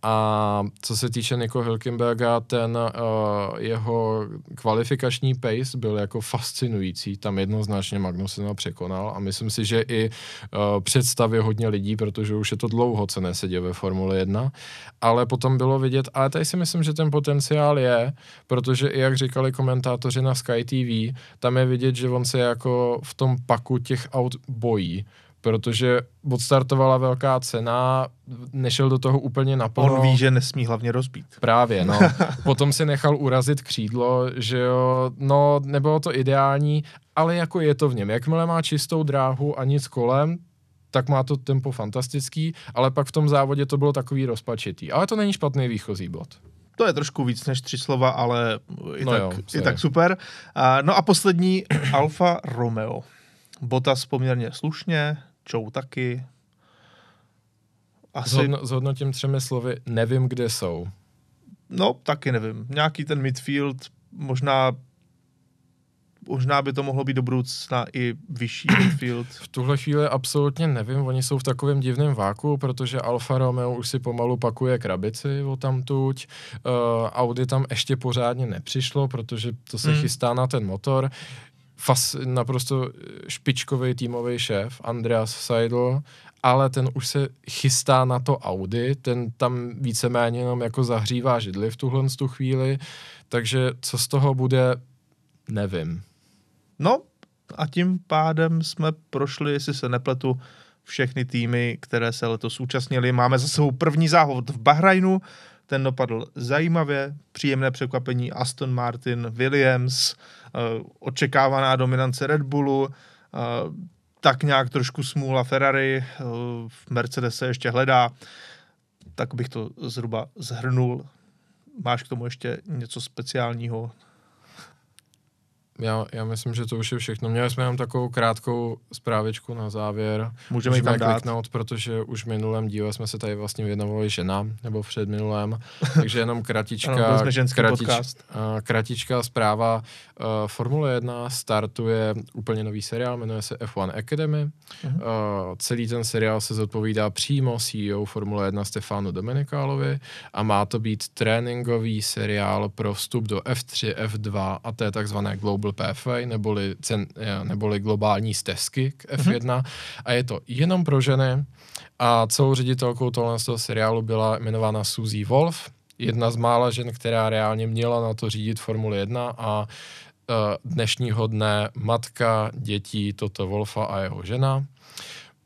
S2: a co se týče Nico Hülkenberga, ten uh, jeho kvalifikační pace byl jako fascinující, tam jednoznačně Magnussen překonal a myslím si, že i uh, představě hodně lidí, protože už je to dlouho, co nesedě ve Formule 1, ale potom bylo vidět, ale tady si myslím, že ten potenciál je, protože i jak říkali komentátoři na Sky TV, tam je vidět, že on se jako v tom paku těch aut bojí, protože odstartovala velká cena, nešel do toho úplně naplno.
S1: On ví, že nesmí hlavně rozbít.
S2: Právě, no. Potom si nechal urazit křídlo, že jo, no, nebylo to ideální, ale jako je to v něm. Jakmile má čistou dráhu a nic kolem, tak má to tempo fantastický, ale pak v tom závodě to bylo takový rozpačitý. Ale to není špatný výchozí bod.
S1: To je trošku víc než tři slova, ale i, no tak, jo, i tak super. Uh, no a poslední, Alfa Romeo. Botas poměrně slušně, Čou taky.
S2: Asi... Zhodno, zhodnotím třemi slovy, nevím, kde jsou.
S1: No, taky nevím. Nějaký ten midfield, možná možná by to mohlo být do budoucna i vyšší midfield.
S2: V tuhle chvíli absolutně nevím, oni jsou v takovém divném váku, protože Alfa Romeo už si pomalu pakuje krabici o tamtuť, uh, Audi tam ještě pořádně nepřišlo, protože to se mm. chystá na ten motor fas, naprosto špičkový týmový šéf, Andreas Seidel, ale ten už se chystá na to Audi, ten tam víceméně jenom jako zahřívá židli v tuhle tu chvíli, takže co z toho bude, Nevím.
S1: No a tím pádem jsme prošli, jestli se nepletu, všechny týmy, které se letos účastnili. Máme za sebou první závod v Bahrajnu, ten dopadl zajímavě, příjemné překvapení Aston Martin, Williams, očekávaná dominance Red Bullu, eh, tak nějak trošku smůla Ferrari, eh, Mercedes se ještě hledá, tak bych to zhruba zhrnul. Máš k tomu ještě něco speciálního?
S2: Já, já myslím, že to už je všechno. Měli jsme jenom takovou krátkou zprávičku na závěr.
S1: Můžeme, Můžeme ji tam
S2: kliknout, protože už v minulém díle jsme se tady vlastně věnovali ženám, nebo v předminulém, takže jenom kratička,
S1: ano,
S2: kratič, kratička zpráva. Uh, Formule 1 startuje úplně nový seriál, jmenuje se F1 Academy. Uh-huh. Uh, celý ten seriál se zodpovídá přímo CEO Formule 1 Stefano Domenikálovi a má to být tréninkový seriál pro vstup do F3, F2 a té takzvané Global Pathway, neboli, cen, eh, neboli globální stezky k F1 mm-hmm. a je to jenom pro ženy a celou ředitelkou tohle z toho seriálu byla jmenována Suzy Wolf, jedna z mála žen, která reálně měla na to řídit Formuli 1 a uh, dnešního dne matka dětí Toto Wolfa a jeho žena.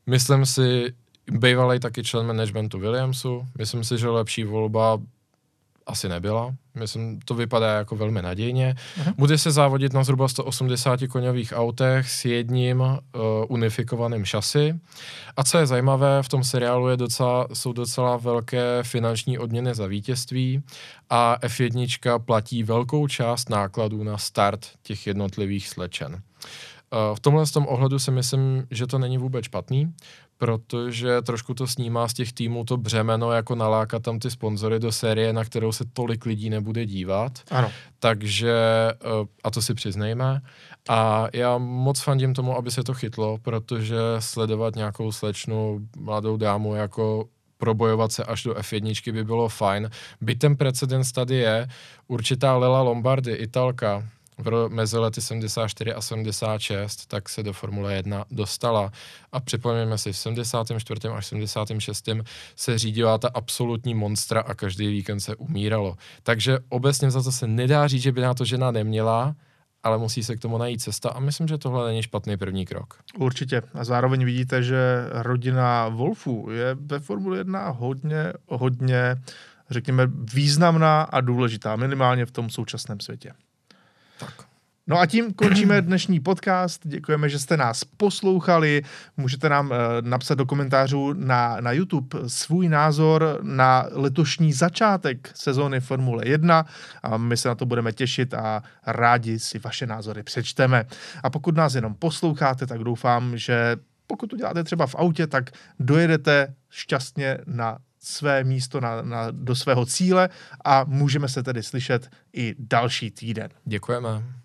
S2: Myslím si, bývalý taky člen managementu Williamsu, myslím si, že lepší volba asi nebyla. Myslím, to vypadá jako velmi nadějně. Uh-huh. Bude se závodit na zhruba 180 koňových autech s jedním uh, unifikovaným šasy. A co je zajímavé, v tom seriálu je docela, jsou docela velké finanční odměny za vítězství a F1 platí velkou část nákladů na start těch jednotlivých slečen. Uh, v tomhle z tom ohledu si myslím, že to není vůbec špatný, protože trošku to snímá z těch týmů to břemeno, jako nalákat tam ty sponzory do série, na kterou se tolik lidí nebude dívat.
S1: Ano.
S2: Takže, eh, a to si přiznejme, a já moc fandím tomu, aby se to chytlo, protože sledovat nějakou slečnu, mladou dámu jako probojovat se až do F1 by bylo fajn. Byť ten precedens tady je, určitá Lela Lombardy, Italka, v mezi lety 74 a 76, tak se do Formule 1 dostala. A připomeňme si, v 74. až 76. se řídila ta absolutní monstra a každý víkend se umíralo. Takže obecně za to se nedá říct, že by na to žena neměla, ale musí se k tomu najít cesta a myslím, že tohle není špatný první krok.
S1: Určitě. A zároveň vidíte, že rodina Wolfů je ve Formule 1 hodně, hodně, řekněme, významná a důležitá, minimálně v tom současném světě.
S2: Tak.
S1: No a tím končíme dnešní podcast. Děkujeme, že jste nás poslouchali. Můžete nám uh, napsat do komentářů na, na YouTube svůj názor na letošní začátek sezóny Formule 1 a my se na to budeme těšit a rádi si vaše názory přečteme. A pokud nás jenom posloucháte, tak doufám, že pokud to děláte třeba v autě, tak dojedete šťastně na své místo na, na, do svého cíle a můžeme se tedy slyšet i další týden.
S2: Děkujeme.